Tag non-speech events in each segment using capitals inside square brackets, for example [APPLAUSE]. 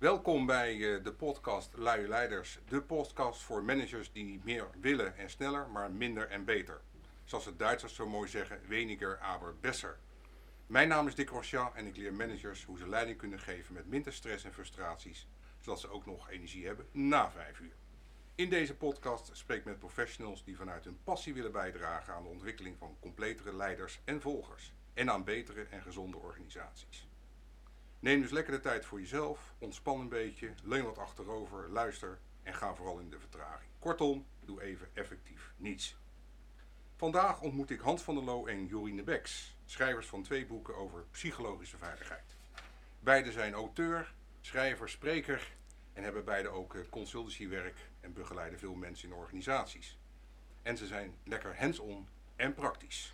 Welkom bij uh, de podcast Luie Leiders. De podcast voor managers die meer willen en sneller, maar minder en beter. Zoals de Duitsers zo mooi zeggen, weniger, aber besser. Mijn naam is Dick Rochia en ik leer managers hoe ze leiding kunnen geven met minder stress en frustraties, zodat ze ook nog energie hebben na vijf uur. In deze podcast spreek ik met professionals die vanuit hun passie willen bijdragen aan de ontwikkeling van completere leiders en volgers en aan betere en gezonde organisaties. Neem dus lekker de tijd voor jezelf, ontspan een beetje, leun wat achterover, luister en ga vooral in de vertraging. Kortom, doe even effectief niets. Vandaag ontmoet ik Hans van der Loo en Jorine Beks, schrijvers van twee boeken over psychologische veiligheid. Beiden zijn auteur, schrijver, spreker en hebben beide ook eh, consultancywerk en begeleiden veel mensen in organisaties. En ze zijn lekker hands-on en praktisch.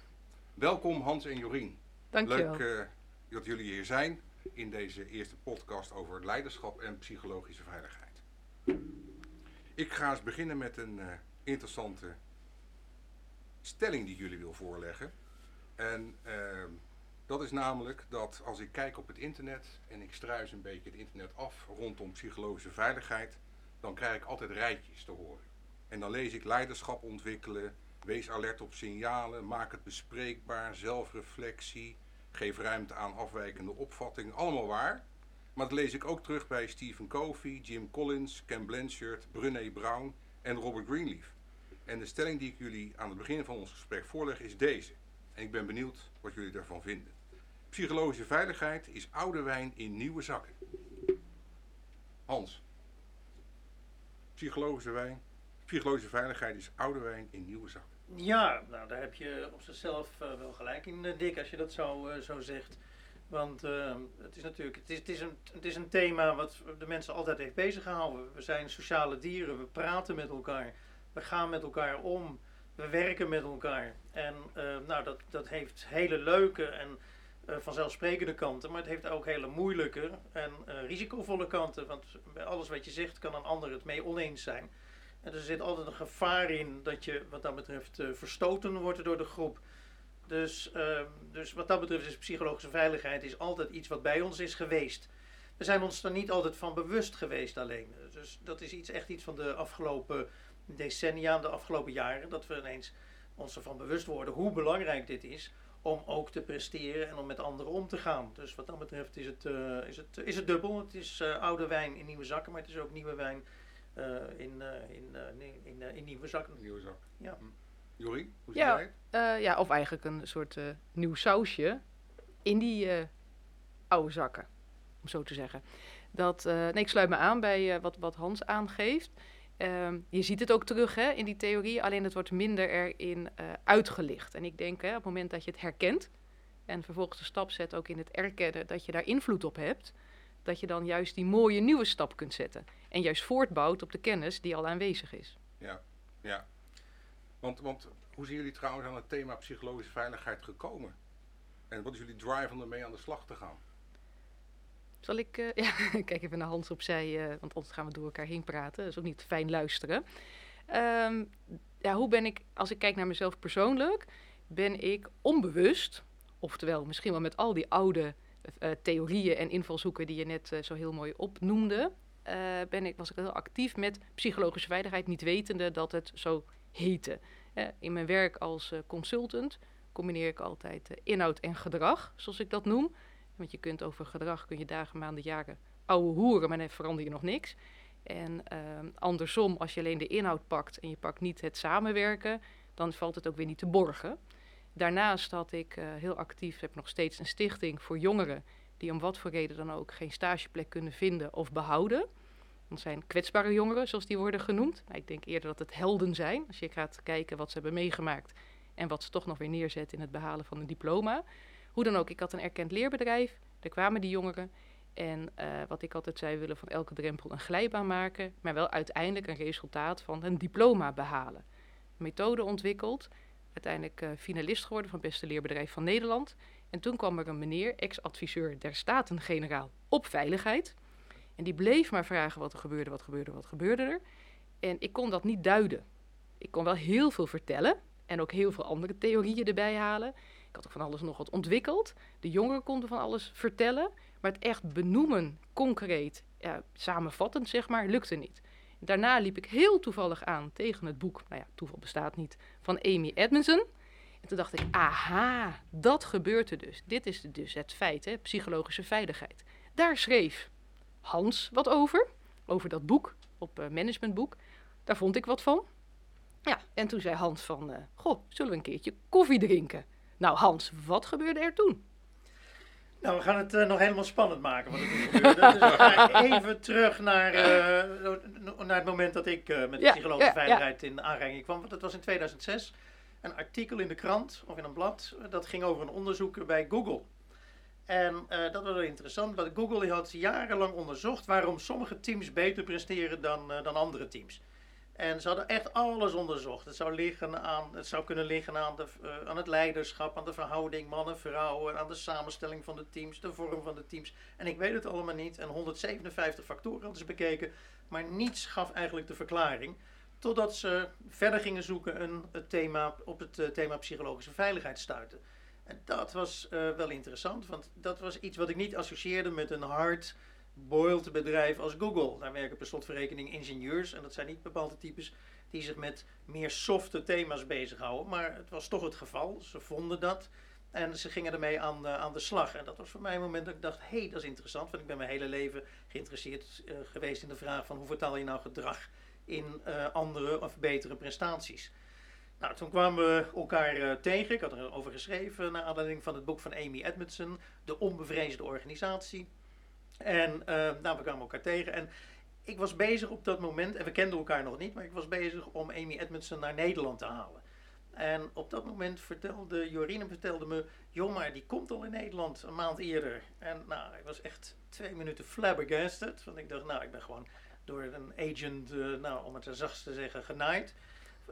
Welkom Hans en Jorien. Dankjewel. Leuk uh, dat jullie hier zijn in deze eerste podcast over leiderschap en psychologische veiligheid. Ik ga eens beginnen met een uh, interessante stelling die ik jullie wil voorleggen. En uh, dat is namelijk dat als ik kijk op het internet en ik struis een beetje het internet af rondom psychologische veiligheid, dan krijg ik altijd rijtjes te horen. En dan lees ik leiderschap ontwikkelen, wees alert op signalen, maak het bespreekbaar, zelfreflectie, geef ruimte aan afwijkende opvattingen, allemaal waar. Maar dat lees ik ook terug bij Stephen Covey, Jim Collins, Ken Blanchard, Brené Brown en Robert Greenleaf. En de stelling die ik jullie aan het begin van ons gesprek voorleg is deze. En ik ben benieuwd wat jullie daarvan vinden. Psychologische veiligheid is oude wijn in nieuwe zakken. Hans. Psychologische wijn. Psychologische veiligheid is oude wijn in nieuwe zakken. Ja, nou daar heb je op zichzelf uh, wel gelijk in, uh, Dick, als je dat zo, uh, zo zegt. Want het is natuurlijk, het is, het, is een, het is een thema wat de mensen altijd heeft bezig gehouden. We zijn sociale dieren, we praten met elkaar, we gaan met elkaar om, we werken met elkaar. En nou, dat, dat heeft hele leuke en vanzelfsprekende kanten, maar het heeft ook hele moeilijke en risicovolle kanten. Want bij alles wat je zegt kan een ander het mee oneens zijn. Er zit altijd een gevaar in dat je wat dat betreft uh, verstoten wordt door de groep. Dus, uh, dus wat dat betreft is psychologische veiligheid is altijd iets wat bij ons is geweest. We zijn ons er niet altijd van bewust geweest alleen. Dus dat is iets, echt iets van de afgelopen decennia, de afgelopen jaren. Dat we ineens ons ervan bewust worden hoe belangrijk dit is om ook te presteren en om met anderen om te gaan. Dus wat dat betreft is het, uh, is het, is het dubbel. Het is oude wijn in nieuwe zakken, maar het is ook nieuwe wijn in, uh, in, uh, in, in, nieuwe zakken. Nieuwe zak. Ja. Hm. Jori, hoe ja, zie jij ja, of eigenlijk een soort nieuw sausje in die oude zakken, om zo te zeggen. Dat, nee, ik sluit me aan bij wat, wat Hans aangeeft. Ehm, je ziet het ook terug hè, in die theorie, alleen het wordt minder erin uitgelicht. En ik denk hè, op het moment dat je het herkent en vervolgens de stap zet ook in het erkennen dat je daar invloed op hebt, dat je dan juist die mooie nieuwe stap kunt zetten. En juist voortbouwt op de kennis die al aanwezig is. Ja, ja. Want, want hoe zijn jullie trouwens aan het thema psychologische veiligheid gekomen? En wat is jullie drive om ermee aan de slag te gaan? Zal ik, uh, [LAUGHS] ja, kijk even naar Hans opzij, uh, want anders gaan we door elkaar heen praten. Dat is ook niet fijn luisteren. Um, ja, hoe ben ik, als ik kijk naar mezelf persoonlijk, ben ik onbewust, oftewel misschien wel met al die oude uh, theorieën en invalshoeken die je net zo heel mooi opnoemde, uh, ben ik, was ik heel actief met psychologische veiligheid, niet wetende dat het zo heette. in mijn werk als consultant combineer ik altijd inhoud en gedrag, zoals ik dat noem. Want je kunt over gedrag, kun je dagen, maanden, jaren ouwe hoeren, maar dan verander je nog niks. En andersom, als je alleen de inhoud pakt en je pakt niet het samenwerken, dan valt het ook weer niet te borgen. Daarnaast had ik heel actief, heb nog steeds een stichting voor jongeren die om wat voor reden dan ook geen stageplek kunnen vinden of behouden. Dat zijn kwetsbare jongeren, zoals die worden genoemd. Nou, ik denk eerder dat het helden zijn, als je gaat kijken wat ze hebben meegemaakt en wat ze toch nog weer neerzetten in het behalen van een diploma. Hoe dan ook, ik had een erkend leerbedrijf, daar kwamen die jongeren. En uh, wat ik altijd zei, willen van elke drempel een glijbaan maken, maar wel uiteindelijk een resultaat van een diploma behalen. Methode ontwikkeld uiteindelijk uh, finalist geworden van beste leerbedrijf van Nederland. En toen kwam er een meneer, ex-adviseur der Staten-generaal op veiligheid. En die bleef maar vragen wat er gebeurde, wat gebeurde, wat gebeurde er. En ik kon dat niet duiden. Ik kon wel heel veel vertellen en ook heel veel andere theorieën erbij halen. Ik had ook van alles nog wat ontwikkeld. De jongeren konden van alles vertellen. Maar het echt benoemen, concreet, samenvattend zeg maar, lukte niet. Daarna liep ik heel toevallig aan tegen het boek, nou ja, toeval bestaat niet, van Amy Edmondson. En toen dacht ik, aha, dat gebeurt er dus. Dit is dus het feit, hè, psychologische veiligheid. Daar schreef Hans wat over, over dat boek, op uh, managementboek. Daar vond ik wat van. Ja, en toen zei Hans van, uh, goh, zullen we een keertje koffie drinken? Nou Hans, wat gebeurde er toen? Nou, we gaan het uh, nog helemaal spannend maken wat er toen gebeurde. dus we gaan [LAUGHS] even terug naar, naar het moment dat ik met de ja, psychologische ja, veiligheid ja. in aanraking kwam. Dat was in 2006. Een artikel in de krant of in een blad. Dat ging over een onderzoek bij Google. En dat was wel interessant. Want Google had jarenlang onderzocht waarom sommige teams beter presteren dan, dan andere teams. En ze hadden echt alles onderzocht. Het zou, liggen aan, het zou kunnen liggen aan, de, aan het leiderschap, aan de verhouding mannen-vrouwen, aan de samenstelling van de teams, de vorm van de teams. En ik weet het allemaal niet. En 157 factoren hadden ze bekeken, maar niets gaf eigenlijk de verklaring. Totdat ze verder gingen zoeken en het thema, op het uh, thema psychologische veiligheid stuiten. En dat was uh, wel interessant, want dat was iets wat ik niet associeerde met een hard boiled bedrijf als Google. Daar werken per slotverrekening ingenieurs en dat zijn niet bepaalde types die zich met meer softe thema's bezighouden. Maar het was toch het geval. Ze vonden dat en ze gingen ermee aan, uh, aan de slag. En dat was voor mij een moment dat ik dacht, hé, hey, dat is interessant. Want ik ben mijn hele leven geïnteresseerd uh, geweest in de vraag van hoe vertaal je nou gedrag in uh, andere of betere prestaties. Nou, toen kwamen we elkaar tegen. Ik had erover geschreven naar aanleiding van het boek van Amy Edmondson, De Onbevreesde Organisatie. En uh, nou, we kwamen elkaar tegen. En ik was bezig op dat moment, en we kenden elkaar nog niet, maar ik was bezig om Amy Edmondson naar Nederland te halen. En op dat moment vertelde Jorine vertelde me, joh maar die komt al in Nederland een maand eerder. En nou, ik was echt twee minuten flabbergasted. Want ik dacht, nou, ik ben gewoon door een agent, uh, nou, om het zachtst te zeggen, genaaid.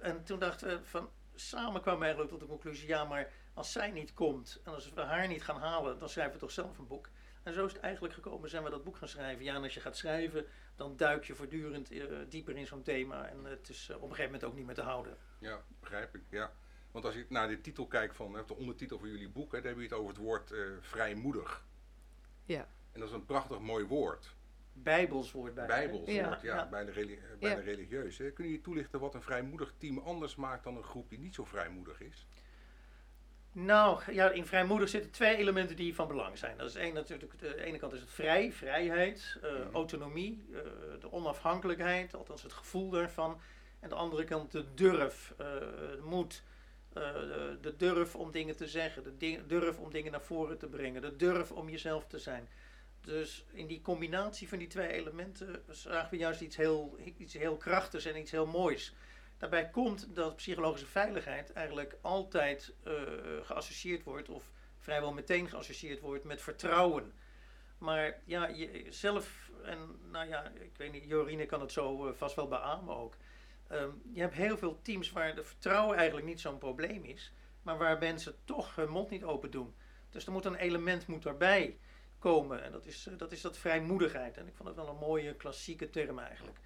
En toen dachten we van, samen kwamen we eigenlijk tot de conclusie, ja, maar als zij niet komt en als we haar niet gaan halen, dan schrijven we toch zelf een boek. En zo is het eigenlijk gekomen, zijn we dat boek gaan schrijven. Ja, en als je gaat schrijven, dan duik je voortdurend uh, dieper in zo'n thema. En het is uh, op een gegeven moment ook niet meer te houden. Ja, begrijp ik, ja. Want als ik naar de titel kijk van de ondertitel van jullie boek, hè, dan heb je het over het woord uh, vrijmoedig. Ja. En dat is een prachtig mooi woord. Bijbels woord bij. Bijbels ja. woord, ja, ja. bijna, reli bijna ja. religieus. Hè. Kun je toelichten wat een vrijmoedig team anders maakt dan een groep die niet zo vrijmoedig is? Nou, ja, in vrijmoedig zitten twee elementen die van belang zijn. Dat is één natuurlijk, de ene kant is het vrij, vrijheid, uh, mm. autonomie, uh, de onafhankelijkheid, althans het gevoel daarvan. En de andere kant de durf, uh, de moed, de, de, durf om dingen te zeggen, de ding, durf om dingen naar voren te brengen, de durf om jezelf te zijn. Dus in die combinatie van die twee elementen zagen we juist iets heel, iets heel krachtigs en iets heel moois. Daarbij komt dat psychologische veiligheid eigenlijk altijd uh, geassocieerd wordt, of vrijwel meteen geassocieerd wordt met vertrouwen. Maar ja, je, zelf, en nou ja, ik weet niet, Jorine kan het zo uh, vast wel beamen ook. Um, je hebt heel veel teams waar de vertrouwen eigenlijk niet zo'n probleem is, maar waar mensen toch hun mond niet open doen. Dus er moet een element moet daarbij komen en dat is, uh, dat is dat vrijmoedigheid. En ik vond het wel een mooie klassieke term eigenlijk.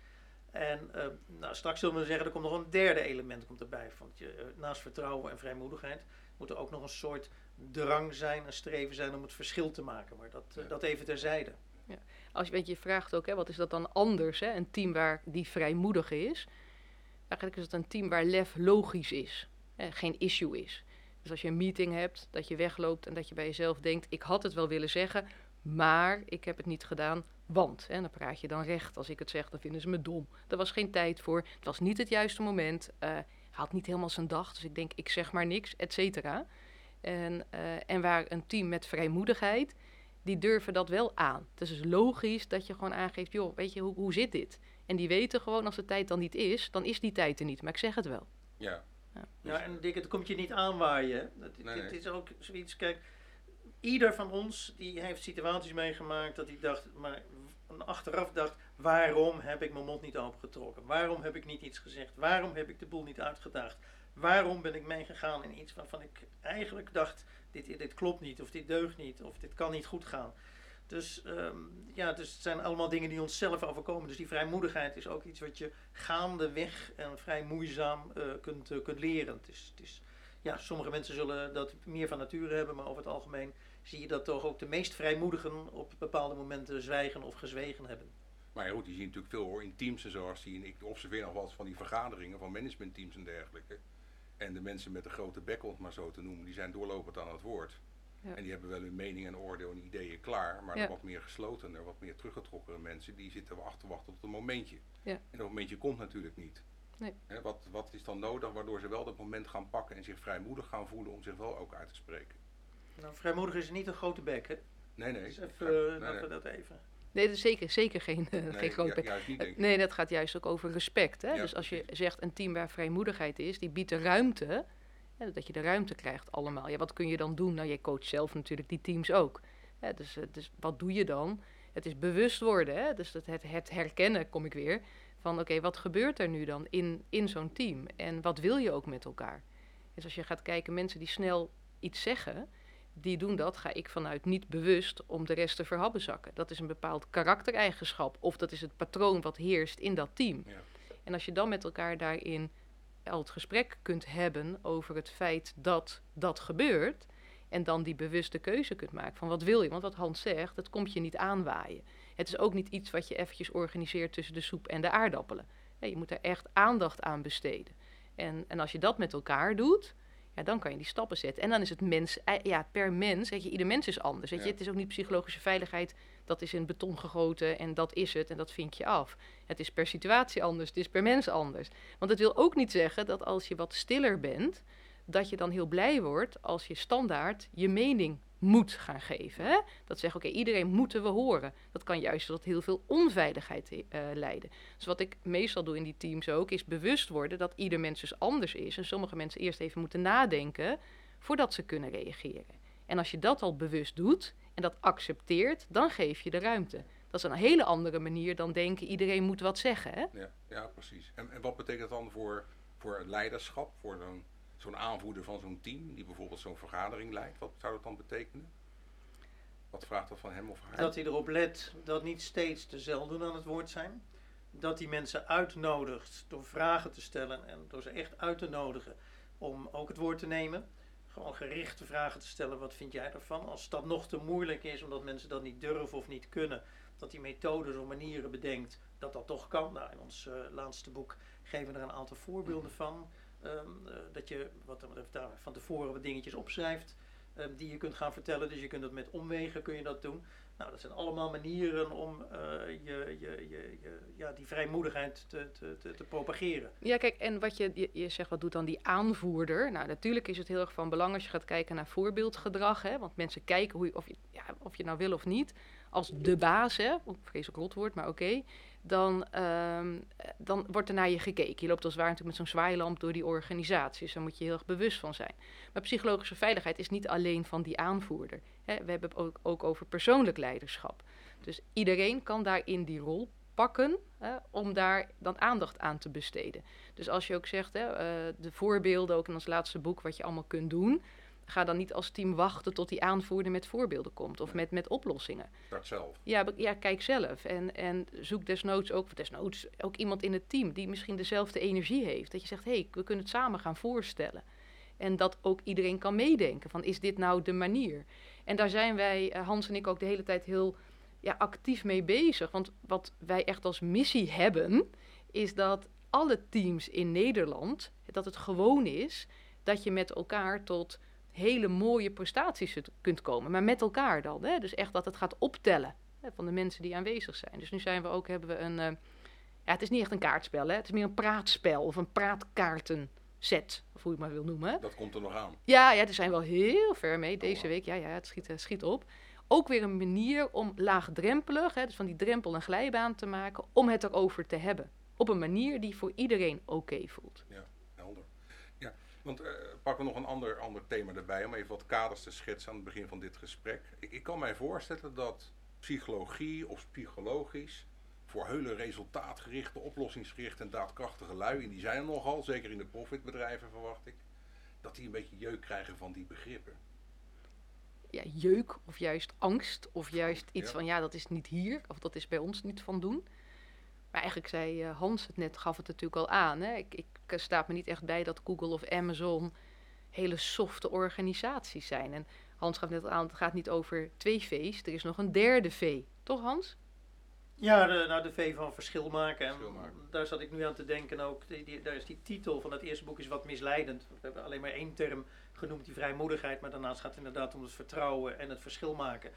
En uh, nou, straks zullen we zeggen, er komt nog een derde element komt erbij. Want je, uh, naast vertrouwen en vrijmoedigheid moet er ook nog een soort drang zijn, een streven zijn om het verschil te maken. Maar dat, uh, dat even terzijde. Ja. Als je, weet je, je vraagt ook, hè, wat is dat dan anders? Hè? Een team waar die vrijmoedig is. Eigenlijk is het een team waar lef logisch is. Hè? Geen issue is. Dus als je een meeting hebt, dat je wegloopt en dat je bij jezelf denkt, ik had het wel willen zeggen, maar ik heb het niet gedaan, want. En dan praat je dan recht. Als ik het zeg, dan vinden ze me dom. Er was geen tijd voor. Het was niet het juiste moment. Uh, hij had niet helemaal zijn dag. Dus ik denk, ik zeg maar niks, et cetera. En, uh, en waar een team met vrijmoedigheid, die durven dat wel aan. Het is dus logisch dat je gewoon aangeeft, joh, weet je, hoe, hoe zit dit? En die weten gewoon, als de tijd dan niet is, dan is die tijd er niet. Maar ik zeg het wel. Ja. Ja, ja en Dick, het komt je niet aanwaaien. Het, nee, het is ook zoiets, kijk ieder van ons die heeft situaties meegemaakt dat hij dacht, maar achteraf dacht, waarom heb ik mijn mond niet opengetrokken? Waarom heb ik niet iets gezegd? Waarom heb ik de boel niet uitgedaagd? Waarom ben ik meegegaan in iets waarvan ik eigenlijk dacht, dit, dit klopt niet, of dit deugt niet, of dit kan niet goed gaan. Dus um, ja, dus het zijn allemaal dingen die ons zelf overkomen. Dus die vrijmoedigheid is ook iets wat je gaandeweg en vrij moeizaam uh, kunt, uh, kunt leren. Het is, het is, ja, sommige mensen zullen dat meer van nature hebben, maar over het algemeen zie je dat toch ook de meest vrijmoedigen op bepaalde momenten zwijgen of gezwegen hebben. Maar ja, goed, die zie je natuurlijk veel hoor in teams en zo. Als die, ik observeer nog wel eens van die vergaderingen van managementteams en dergelijke. En de mensen met de grote bek, om het maar zo te noemen, die zijn doorlopend aan het woord. Ja. En die hebben wel hun mening en oordeel en ideeën klaar. Maar Ja. de wat meer geslotener, wat meer teruggetrokkene mensen, die zitten we achter te wachten op een momentje. Ja. En dat momentje komt natuurlijk niet. Nee. Hè, wat, wat is dan nodig waardoor ze wel dat moment gaan pakken en zich vrijmoedig gaan voelen om zich wel ook uit te spreken? Nou, vrijmoedig is niet een grote bek, hè? Nee, nee. Dus even, Ja, nee, dat nee. we dat even. Nee, dat is zeker, zeker geen, eh, Nee, geen groot ju- bek. niet. Nee, dat gaat juist ook over respect. Hè? Ja, dus als je precies. zegt een team waar vrijmoedigheid is, die biedt de ruimte. Hè, dat je de ruimte krijgt allemaal. Ja, wat kun je dan doen? Nou, jij coacht zelf natuurlijk die teams ook. Hè, dus, eh, dus wat doe je dan? Het is bewust worden. Hè? Dus dat het, het herkennen, kom ik weer. Van oké, wat gebeurt er nu dan in, in zo'n team? En wat wil je ook met elkaar? Dus als je gaat kijken, mensen die snel iets zeggen, die doen dat, ga ik vanuit niet bewust om de rest te verhabbezakken. Dat is een bepaald karaktereigenschap of dat is het patroon wat heerst in dat team. Ja. En als je dan met elkaar daarin al het gesprek kunt hebben over het feit dat dat gebeurt en dan die bewuste keuze kunt maken van wat wil je? Want wat Hans zegt, dat komt je niet aanwaaien. Het is ook niet iets wat je eventjes organiseert tussen de soep en de aardappelen. Nee, je moet er echt aandacht aan besteden. En, en als je dat met elkaar doet, ja, dan kan je die stappen zetten. En dan is het mens, eh, ja, per mens, weet je, ieder mens is anders. Weet je? Ja. Het is ook niet psychologische veiligheid, dat is in beton gegoten en dat is het en dat vink je af. Het is per situatie anders, het is per mens anders. Want het wil ook niet zeggen dat als je wat stiller bent, dat je dan heel blij wordt als je standaard je mening moet gaan geven. Hè? Dat zeggen, oké, iedereen moeten we horen. Dat kan juist tot heel veel onveiligheid eh, leiden. Dus wat ik meestal doe in die teams ook, is bewust worden dat ieder mens dus anders is. En sommige mensen eerst even moeten nadenken voordat ze kunnen reageren. En als je dat al bewust doet en dat accepteert, dan geef je de ruimte. Dat is een hele andere manier dan denken iedereen moet wat zeggen. Hè? Ja, ja precies. En, en wat betekent dat dan voor, voor leiderschap, voor zo'n zo'n aanvoerder van zo'n team, die bijvoorbeeld zo'n vergadering leidt? Wat zou dat dan betekenen? Wat vraagt dat van hem of haar? Dat hij erop let dat niet steeds dezelfde aan het woord zijn. Dat hij mensen uitnodigt door vragen te stellen en door ze echt uit te nodigen om ook het woord te nemen. Gewoon gerichte vragen te stellen, wat vind jij ervan? Als dat nog te moeilijk is, omdat mensen dat niet durven of niet kunnen, dat hij methodes of manieren bedenkt dat dat toch kan. Nou, in ons eh, laatste boek geven we er een aantal voorbeelden van. Ehm, eh, dat je wat, er- daar van tevoren wat dingetjes opschrijft ehm, die je kunt gaan vertellen. Dus je kunt dat met omwegen kun je dat doen. Nou, dat zijn allemaal manieren om eh, je, je, je, ja, die vrijmoedigheid te, te, te, propageren. Ja, kijk, en wat je, je, je zegt, wat doet dan die aanvoerder? Nou, natuurlijk is het heel erg van belang als je gaat kijken naar voorbeeldgedrag. Hè, want mensen kijken hoe je, of, je, ja, of je nou wil of niet. Als de baas, hè, oh, vreselijk rotwoord, maar oké. Dan, ehm, eh, dan wordt er naar je gekeken. Je loopt als ware natuurlijk met zo'n zwaailamp door die organisatie. Dus daar moet je heel erg bewust van zijn. Maar psychologische veiligheid is niet alleen van die aanvoerder. Hè. We hebben het ook, ook over persoonlijk leiderschap. Dus iedereen kan daarin die rol pakken hè, om daar dan aandacht aan te besteden. Dus als je ook zegt, hè, eh, de voorbeelden, ook in ons laatste boek, wat je allemaal kunt doen, ga dan niet als team wachten tot die aanvoerder met voorbeelden komt of met, met oplossingen. Start zelf. Ja, ja, kijk zelf. En, en zoek desnoods ook, desnoods ook iemand in het team die misschien dezelfde energie heeft. Dat je zegt, hé, hey, we kunnen het samen gaan voorstellen. En dat ook iedereen kan meedenken van, is dit nou de manier? En daar zijn wij, eh, Hans en ik, ook de hele tijd heel ja, actief mee bezig. Want wat wij echt als missie hebben, is dat alle teams in Nederland, dat het gewoon is dat je met elkaar tot hele mooie prestaties kunt komen. Maar met elkaar dan. Hè? Dus echt dat het gaat optellen hè, van de mensen die aanwezig zijn. Dus nu zijn we ook, hebben we een. eh, ja, het is niet echt een kaartspel, hè? het is meer een praatspel of een praatkaartenset, of hoe je het maar wil noemen. Dat komt er nog aan. Ja, ja, daar zijn we wel heel ver mee deze week. Ja, ja, het schiet, eh, schiet op. Ook weer een manier om laagdrempelig, hè, dus van die drempel een glijbaan te maken, om het erover te hebben. Op een manier die voor iedereen oké voelt. Ja, want eh pakken we nog een ander, ander thema erbij om even wat kaders te schetsen aan het begin van dit gesprek. Ik, ik kan mij voorstellen dat psychologie of psychologisch voor hele resultaatgerichte, oplossingsgerichte en daadkrachtige lui, en die zijn er nogal, zeker in de profitbedrijven verwacht ik, dat die een beetje jeuk krijgen van die begrippen. Ja, jeuk of juist angst of juist iets ja. van ja, dat is niet hier of dat is bij ons niet van doen. Maar eigenlijk zei eh, Hans het net, gaf het natuurlijk al aan. Hè? Ik, ik eh, staat me niet echt bij dat Google of Amazon hele softe organisaties zijn. En Hans gaf net aan, het gaat niet over twee V's, er is nog een derde V. Toch Hans? Ja, de, nou de V van verschil maken. En Verschil maken. Daar zat ik nu aan te denken ook. Die, die, daar is die titel van het eerste boek is wat misleidend. We hebben alleen maar één term genoemd, die vrijmoedigheid. Maar daarnaast gaat het inderdaad om het vertrouwen en het verschil maken.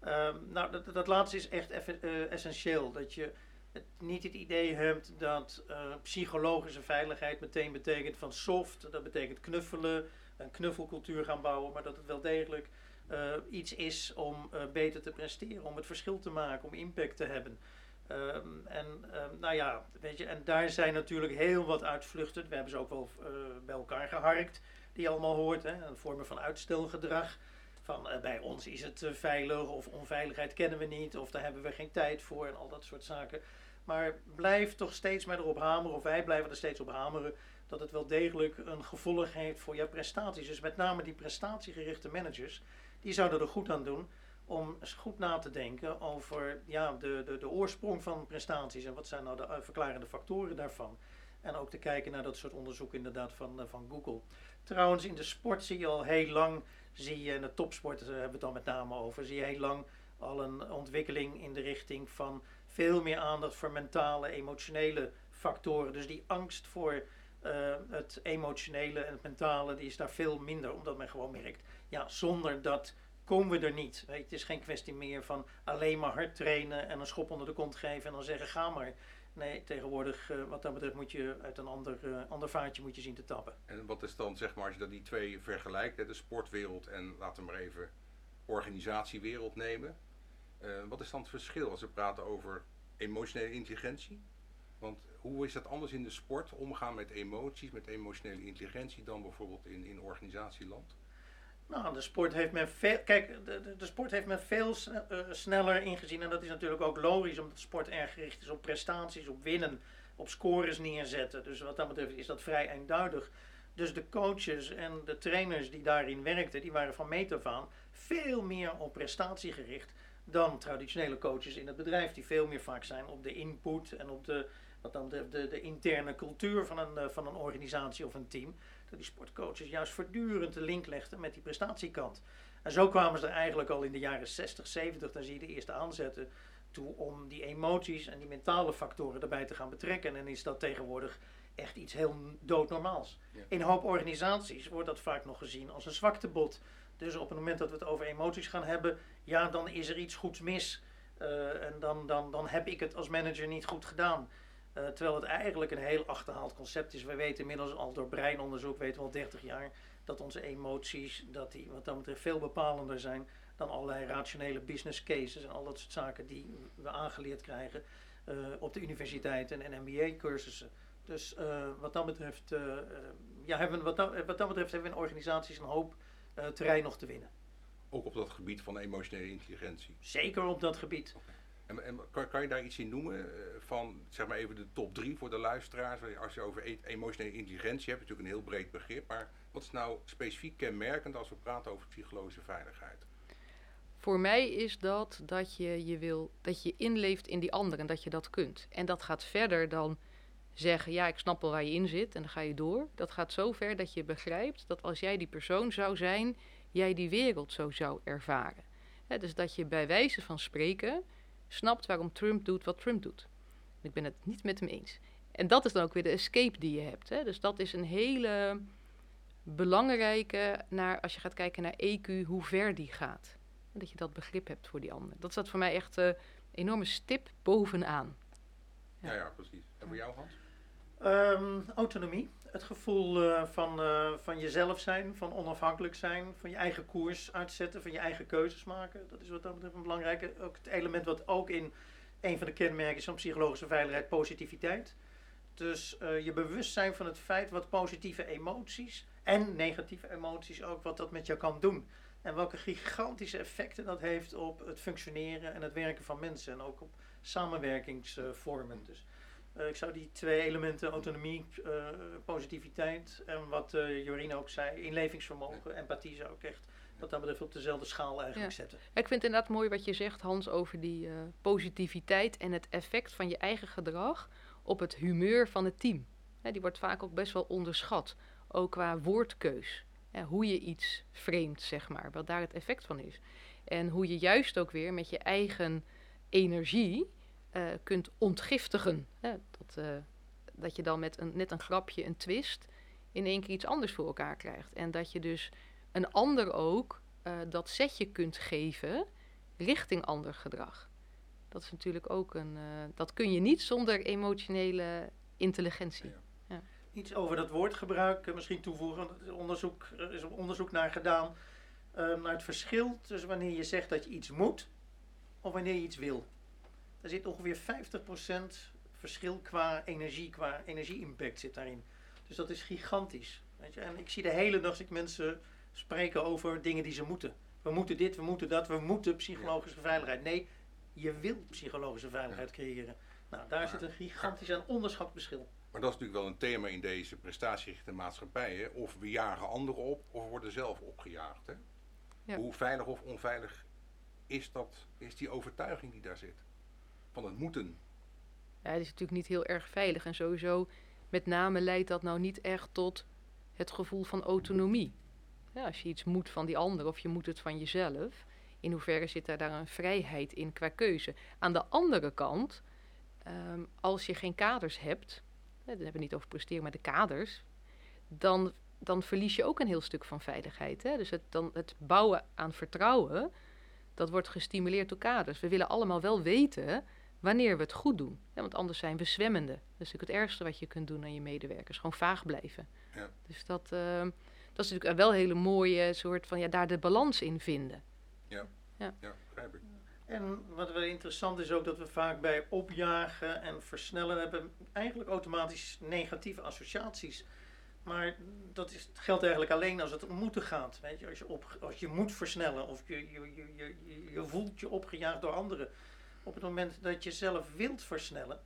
Ehm, nou, dat, dat laatste is echt effe- eh, essentieel. Dat je het, niet het idee hebt dat eh, psychologische veiligheid meteen betekent van soft. Dat betekent knuffelen, een knuffelcultuur gaan bouwen. Maar dat het wel degelijk eh, iets is om eh, beter te presteren, om het verschil te maken, om impact te hebben. Ehm, en ehm, nou ja, weet je, en daar zijn natuurlijk heel wat uitvluchten. We hebben ze ook wel bij elkaar geharkt, die allemaal hoort. Hè? Een vormen van uitstelgedrag. Van bij ons is het veilig of onveiligheid kennen we niet of daar hebben we geen tijd voor en al dat soort zaken. Maar blijf toch steeds maar erop hameren, of wij blijven er steeds op hameren, dat het wel degelijk een gevolg heeft voor jouw prestaties. Dus met name die prestatiegerichte managers, die zouden er goed aan doen om eens goed na te denken over ja, de, de, de oorsprong van prestaties en wat zijn nou de eh, verklarende factoren daarvan. En ook te kijken naar dat soort onderzoek inderdaad van, eh, van Google. Trouwens, in de sport zie je al heel lang, zie je, en de topsport eh, hebben we het dan met name over, zie je heel lang al een ontwikkeling in de richting van veel meer aandacht voor mentale, emotionele factoren. Dus die angst voor eh, het emotionele en het mentale, die is daar veel minder, omdat men gewoon merkt, ja, zonder dat komen we er niet. Het is geen kwestie meer van alleen maar hard trainen en een schop onder de kont geven en dan zeggen ga maar. Nee, tegenwoordig, eh, wat dat betreft, moet je uit een ander, eh, ander vaartje moet je zien te tappen. En wat is dan, zeg maar, als je dat die twee vergelijkt, hè, de sportwereld en laten we maar even organisatiewereld nemen. Eh, wat is dan het verschil als we praten over emotionele intelligentie? Want hoe is dat anders in de sport, omgaan met emoties, met emotionele intelligentie, dan bijvoorbeeld in, in organisatieland? Nou, de sport heeft men veel, kijk, de, de, de sport heeft men veel eh, sneller ingezien. En dat is natuurlijk ook logisch, omdat sport erg gericht is op prestaties, op winnen, op scores neerzetten. Dus wat dat betreft is dat vrij eenduidig. Dus de coaches en de trainers die daarin werkten, die waren van meet af aan veel meer op prestatie gericht dan traditionele coaches in het bedrijf, die veel meer vaak zijn op de input en op de, wat dan betreft, de, de interne cultuur van een, eh, van een organisatie of een team. Dat die sportcoaches juist voortdurend de link legden met die prestatiekant. En zo kwamen ze er eigenlijk al in de jaren 60, 70, dan zie je de eerste aanzetten toe om die emoties en die mentale factoren erbij te gaan betrekken. En is dat tegenwoordig echt iets heel doodnormaals. Ja. In een hoop organisaties wordt dat vaak nog gezien als een zwaktebod. Dus op het moment dat we het over emoties gaan hebben, ja, dan is er iets goeds mis. Eh, en dan, dan, dan heb ik het als manager niet goed gedaan. Eh, terwijl het eigenlijk een heel achterhaald concept is. We weten inmiddels al door breinonderzoek, weten we al 30 jaar, dat onze emoties, dat die wat dat betreft veel bepalender zijn dan allerlei rationele business cases en al dat soort zaken die we aangeleerd krijgen eh, op de universiteiten en MBA-cursussen. Dus wat dat betreft, ja, hebben we, wat, dat, wat dat betreft hebben we in organisaties een hoop terrein nog te winnen. Ook op dat gebied van emotionele intelligentie. Zeker op dat gebied. En, en kan, kan je daar iets in noemen eh, van, zeg maar even de top drie voor de luisteraars? Als je over e- emotionele intelligentie hebt, is natuurlijk een heel breed begrip. Maar wat is nou specifiek kenmerkend als we praten over psychologische veiligheid? Voor mij is dat dat je je wil dat je inleeft in die ander en dat je dat kunt. En dat gaat verder dan zeggen, ja, ik snap wel waar je in zit en dan ga je door. Dat gaat zo ver dat je begrijpt dat als jij die persoon zou zijn, jij die wereld zo zou ervaren. Hè, dus dat je bij wijze van spreken snapt waarom Trump doet wat Trump doet. Ik ben het niet met hem eens. En dat is dan ook weer de escape die je hebt. Hè? Dus dat is een hele belangrijke, naar, als je gaat kijken naar EQ, hoe ver die gaat. En dat je dat begrip hebt voor die ander. Dat staat voor mij echt een enorme stip bovenaan. Ja. Ja, ja, precies. En voor jou, Hans? Ehm, autonomie. Het gevoel eh, van, eh, van jezelf zijn, van onafhankelijk zijn, van je eigen koers uitzetten, van je eigen keuzes maken. Dat is wat dat betreft een belangrijke. Ook het element wat ook in een van de kenmerken is van psychologische veiligheid, positiviteit. Dus eh, je bewust zijn van het feit wat positieve emoties en negatieve emoties ook, wat dat met jou kan doen. En welke gigantische effecten dat heeft op het functioneren en het werken van mensen. En ook op samenwerkingsvormen. Dus eh, ik zou die twee elementen, autonomie, eh, positiviteit en wat eh Jorien ook zei, inlevingsvermogen, empathie zou ik echt wat dat betreft op dezelfde schaal eigenlijk Ja. zetten. Ik vind het inderdaad mooi wat je zegt, Hans, over die eh, positiviteit en het effect van je eigen gedrag op het humeur van het team. Hè, die wordt vaak ook best wel onderschat, ook qua woordkeus. Hè, hoe je iets framet, zeg maar, wat daar het effect van is. En hoe je juist ook weer met je eigen energie eh, kunt ontgiftigen. Hè? Dat, eh, dat je dan met een, net een grapje, een twist, in één keer iets anders voor elkaar krijgt. En dat je dus een ander ook eh, dat setje kunt geven richting ander gedrag. Dat is natuurlijk ook een. dat kun je niet zonder emotionele intelligentie. Ja. Iets over dat woordgebruik misschien toevoegen. Er is onderzoek, er is onderzoek naar gedaan. eh, naar het verschil tussen wanneer je zegt dat je iets moet of wanneer je iets wil. Er zit ongeveer 50% verschil qua energie, qua energie-impact zit daarin. Dus dat is gigantisch. Weet je? En ik zie de hele dag zie ik mensen spreken over dingen die ze moeten. We moeten dit, we moeten dat, we moeten psychologische veiligheid. Nee, je wil psychologische veiligheid creëren. Nou, daar Maar- zit een gigantisch en onderschat verschil. Maar dat is natuurlijk wel een thema in deze prestatiegerichte maatschappij. Hè? Of we jagen anderen op, of we worden zelf opgejaagd. Hè? Ja. Hoe veilig of onveilig is, dat, is die overtuiging die daar zit? Van het moeten. Ja, het is natuurlijk niet heel erg veilig. En sowieso, met name leidt dat nou niet echt tot het gevoel van autonomie. Ja, als je iets moet van die ander of je moet het van jezelf, in hoeverre zit daar, daar een vrijheid in qua keuze? Aan de andere kant, ehm, als je geen kaders hebt, dan hebben we niet over presteren, maar de kaders, dan, dan verlies je ook een heel stuk van veiligheid. Hè? Dus het, dan, het bouwen aan vertrouwen, dat wordt gestimuleerd door kaders. We willen allemaal wel weten wanneer we het goed doen. Ja, want anders zijn we zwemmende. Dat is natuurlijk het ergste wat je kunt doen aan je medewerkers. Gewoon vaag blijven. Ja. Dus dat, ehm, dat is natuurlijk wel een hele mooie soort van ja, daar de balans in vinden. Ja, begrijp ik. En wat wel interessant is ook dat we vaak bij opjagen en versnellen hebben eigenlijk automatisch negatieve associaties. Maar dat is, geldt eigenlijk alleen als het om moeten gaat. Weet je, als, je op, als je moet versnellen of je, je, je, je, je, je voelt je opgejaagd door anderen. Op het moment dat je zelf wilt versnellen,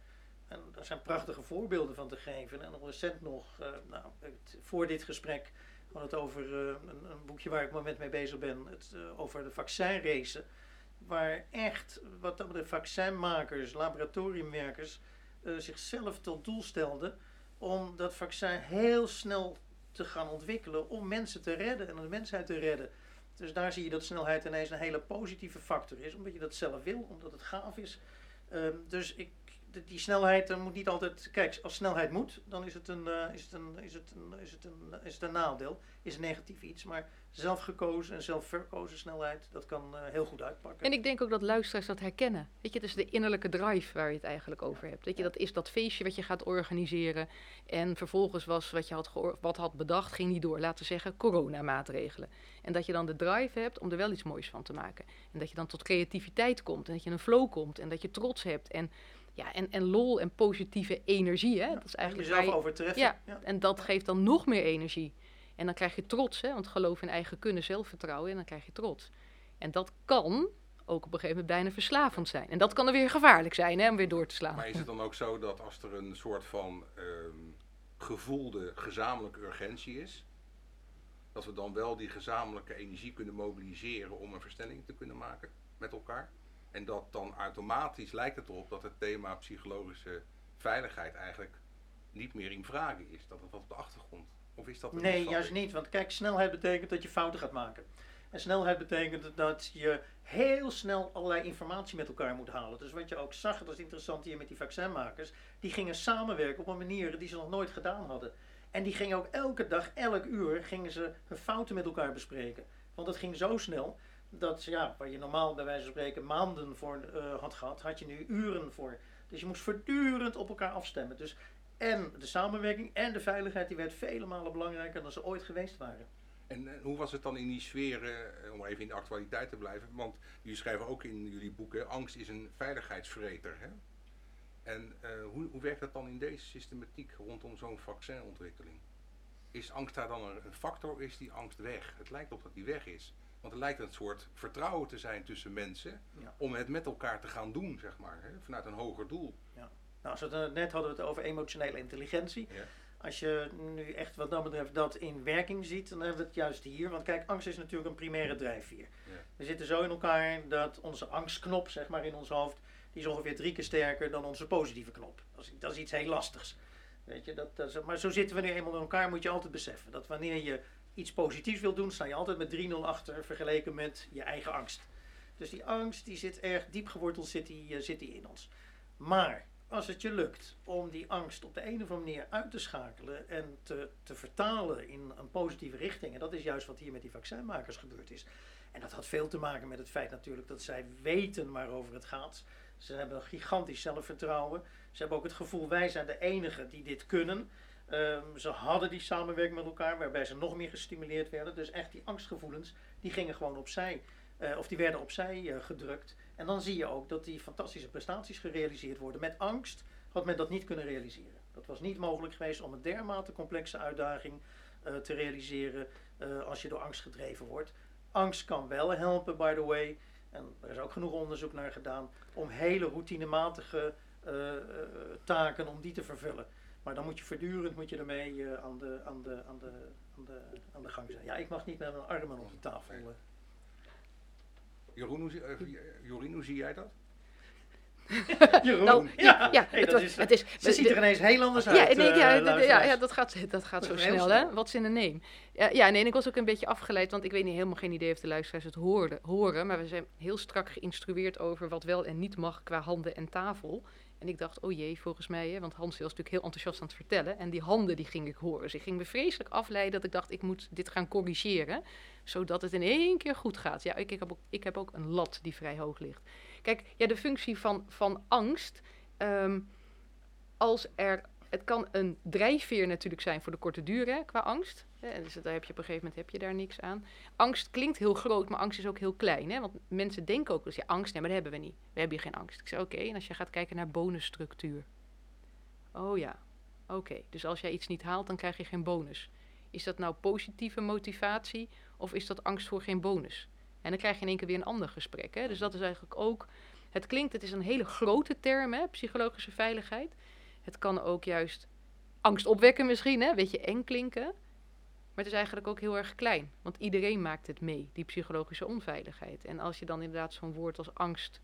en daar zijn prachtige voorbeelden van te geven. En recent nog, eh, nou, het- voor dit gesprek, we het over eh, een, boekje waar ik moment mee bezig ben. Het, eh, over de vaccinracen. Waar echt, wat betreft, vaccinmakers, laboratoriumwerkers zichzelf tot doel stelden om dat vaccin heel snel te gaan ontwikkelen om mensen te redden en de mensheid te redden. Dus daar zie je dat snelheid ineens een hele positieve factor is, omdat je dat zelf wil, omdat het gaaf is. Ehm, dus ik, die snelheid moet niet altijd. Kijk, als snelheid moet, dan is het een, eh, is het een, is het een, is het een, is het een nadeel, is een negatief iets. Maar zelf gekozen en zelf verkozen snelheid, dat kan eh, heel goed uitpakken. En ik denk ook dat luisteraars dat herkennen. Weet je, het is de innerlijke drive waar je het eigenlijk over hebt. Weet je, dat is dat feestje wat je gaat organiseren. En vervolgens was wat je had, wat had bedacht, ging niet door. Laten we zeggen, coronamaatregelen. En dat je dan de drive hebt om er wel iets moois van te maken. En dat je dan tot creativiteit komt. En dat je in een flow komt. En dat je trots hebt. En, ja, en, en lol en positieve energie. Hè? Dat is eigenlijk jezelf je- overtreffen. Ja, en dat geeft dan nog meer energie. En dan krijg je trots, hè? want geloof in eigen kunnen, zelfvertrouwen, en dan krijg je trots. En dat kan ook op een gegeven moment bijna verslavend zijn. En dat kan er weer gevaarlijk zijn, hè, om weer door te slaan. Maar is het dan ook zo dat als er een soort van ehm, gevoelde gezamenlijke urgentie is, dat we dan wel die gezamenlijke energie kunnen mobiliseren om een versnelling te kunnen maken met elkaar? En dat dan automatisch lijkt het erop dat het thema psychologische veiligheid eigenlijk niet meer in vraag is. Dat het wat op de achtergrond. Of is dat een Nee, juist niet. Want kijk, snelheid betekent dat je fouten gaat maken. En snelheid betekent dat je heel snel allerlei informatie met elkaar moet halen. Dus wat je ook zag, dat is interessant hier met die vaccinmakers. Die gingen samenwerken op een manier die ze nog nooit gedaan hadden. En die gingen ook elke dag, elk uur, gingen ze hun fouten met elkaar bespreken. Want het ging zo snel dat, ja, waar je normaal bij wijze van spreken maanden voor eh, had gehad, had je nu uren voor. Dus je moest voortdurend op elkaar afstemmen. Dus en de samenwerking en de veiligheid die werd vele malen belangrijker dan ze ooit geweest waren. En hoe was het dan in die sfeer, eh, om even in de actualiteit te blijven? Want jullie schrijven ook in jullie boeken, angst is een veiligheidsvreter. Hè? En eh, hoe, hoe werkt dat dan in deze systematiek rondom zo'n vaccinontwikkeling? Is angst daar dan een, factor is die angst weg? Het lijkt op dat die weg is. Want er lijkt een soort vertrouwen te zijn tussen mensen Ja. om het met elkaar te gaan doen, zeg maar, hè? vanuit een hoger doel. Nou, als we het, eh, net hadden we het over emotionele intelligentie. Ja. Als je nu echt wat dat betreft dat in werking ziet, dan hebben we het juist hier. Want kijk, angst is natuurlijk een primaire drijfveer. Ja. We zitten zo in elkaar dat onze angstknop, zeg maar, in ons hoofd, die is ongeveer drie keer sterker dan onze positieve knop. Dat is, dat is iets heel lastigs. Weet je, dat, dat is- maar zo zitten we nu eenmaal in elkaar, moet je altijd beseffen. Dat wanneer je iets positiefs wil doen, sta je altijd met 3-0 achter vergeleken met je eigen angst. Dus die angst, die zit erg diep geworteld zit die, eh, zit in ons. Maar als het je lukt om die angst op de een of andere manier uit te schakelen en te, te vertalen in een positieve richting, en dat is juist wat hier met die vaccinmakers gebeurd is. En dat had veel te maken met het feit natuurlijk dat zij weten waarover het gaat. Ze hebben een gigantisch zelfvertrouwen. Ze hebben ook het gevoel, wij zijn de enigen die dit kunnen. Um, ze hadden die samenwerking met elkaar, waarbij ze nog meer gestimuleerd werden. Dus echt die angstgevoelens, die gingen gewoon opzij. Uh, of die werden opzij uh, gedrukt. En dan zie je ook dat die fantastische prestaties gerealiseerd worden. Met angst had men dat niet kunnen realiseren. Dat was niet mogelijk geweest om een dermate complexe uitdaging uh, te realiseren als je door angst gedreven wordt. Angst kan wel helpen, by the way. En er is ook genoeg onderzoek naar gedaan om hele routinematige taken om die te vervullen. Maar dan moet je voortdurend moet je ermee uh, aan, de, aan, de, aan, de, aan, de, aan de gang zijn. Ja, ik mag niet met mijn armen op de tafel. Uh. Jeroen, hoe, uh, Jorien, hoe zie jij dat? [LAUGHS] Jeroen, nou, ja, ja hey, het, was, is, het is, ze ziet er ineens heel anders ja, uit. Nee, ja, uh, ja, ja, dat gaat, dat gaat zo snel, hè? What's in name? Ja, ja, nee, ik was ook een beetje afgeleid, want ik weet niet helemaal geen idee of de luisteraars het hoorden, horen, maar we zijn heel strak geïnstrueerd over wat wel en niet mag qua handen en tafel. En ik dacht, oh jee, volgens mij, hè, want Hans was natuurlijk heel enthousiast aan het vertellen. En die handen die ging ik horen. Ik ging me vreselijk afleiden dat ik dacht, ik moet dit gaan corrigeren. Zodat het in één keer goed gaat. Ja, ik, heb, ook, ik heb ook een lat die vrij hoog ligt. Kijk, ja, de functie van, van angst. Um, als er het kan een drijfveer natuurlijk zijn voor de korte duur hè, qua angst. Hè, dus daar heb je op een gegeven moment heb je daar niks aan. Angst klinkt heel groot, maar angst is ook heel klein. Hè, want mensen denken ook, dus ja, angst, nee, maar dat hebben we niet. We hebben hier geen angst. Ik zeg, oké, en als je gaat kijken naar bonusstructuur. Oh ja, oké. Dus als jij iets niet haalt, dan krijg je geen bonus. Is dat nou positieve motivatie of is dat angst voor geen bonus? En dan krijg je in één keer weer een ander gesprek. Hè? Dus dat is eigenlijk ook... Het klinkt, het is een hele grote term, hè, psychologische veiligheid. Het kan ook juist angst opwekken misschien, hè? weet je, eng klinken. Maar het is eigenlijk ook heel erg klein. Want iedereen maakt het mee, die psychologische onveiligheid. En als je dan inderdaad zo'n woord als angst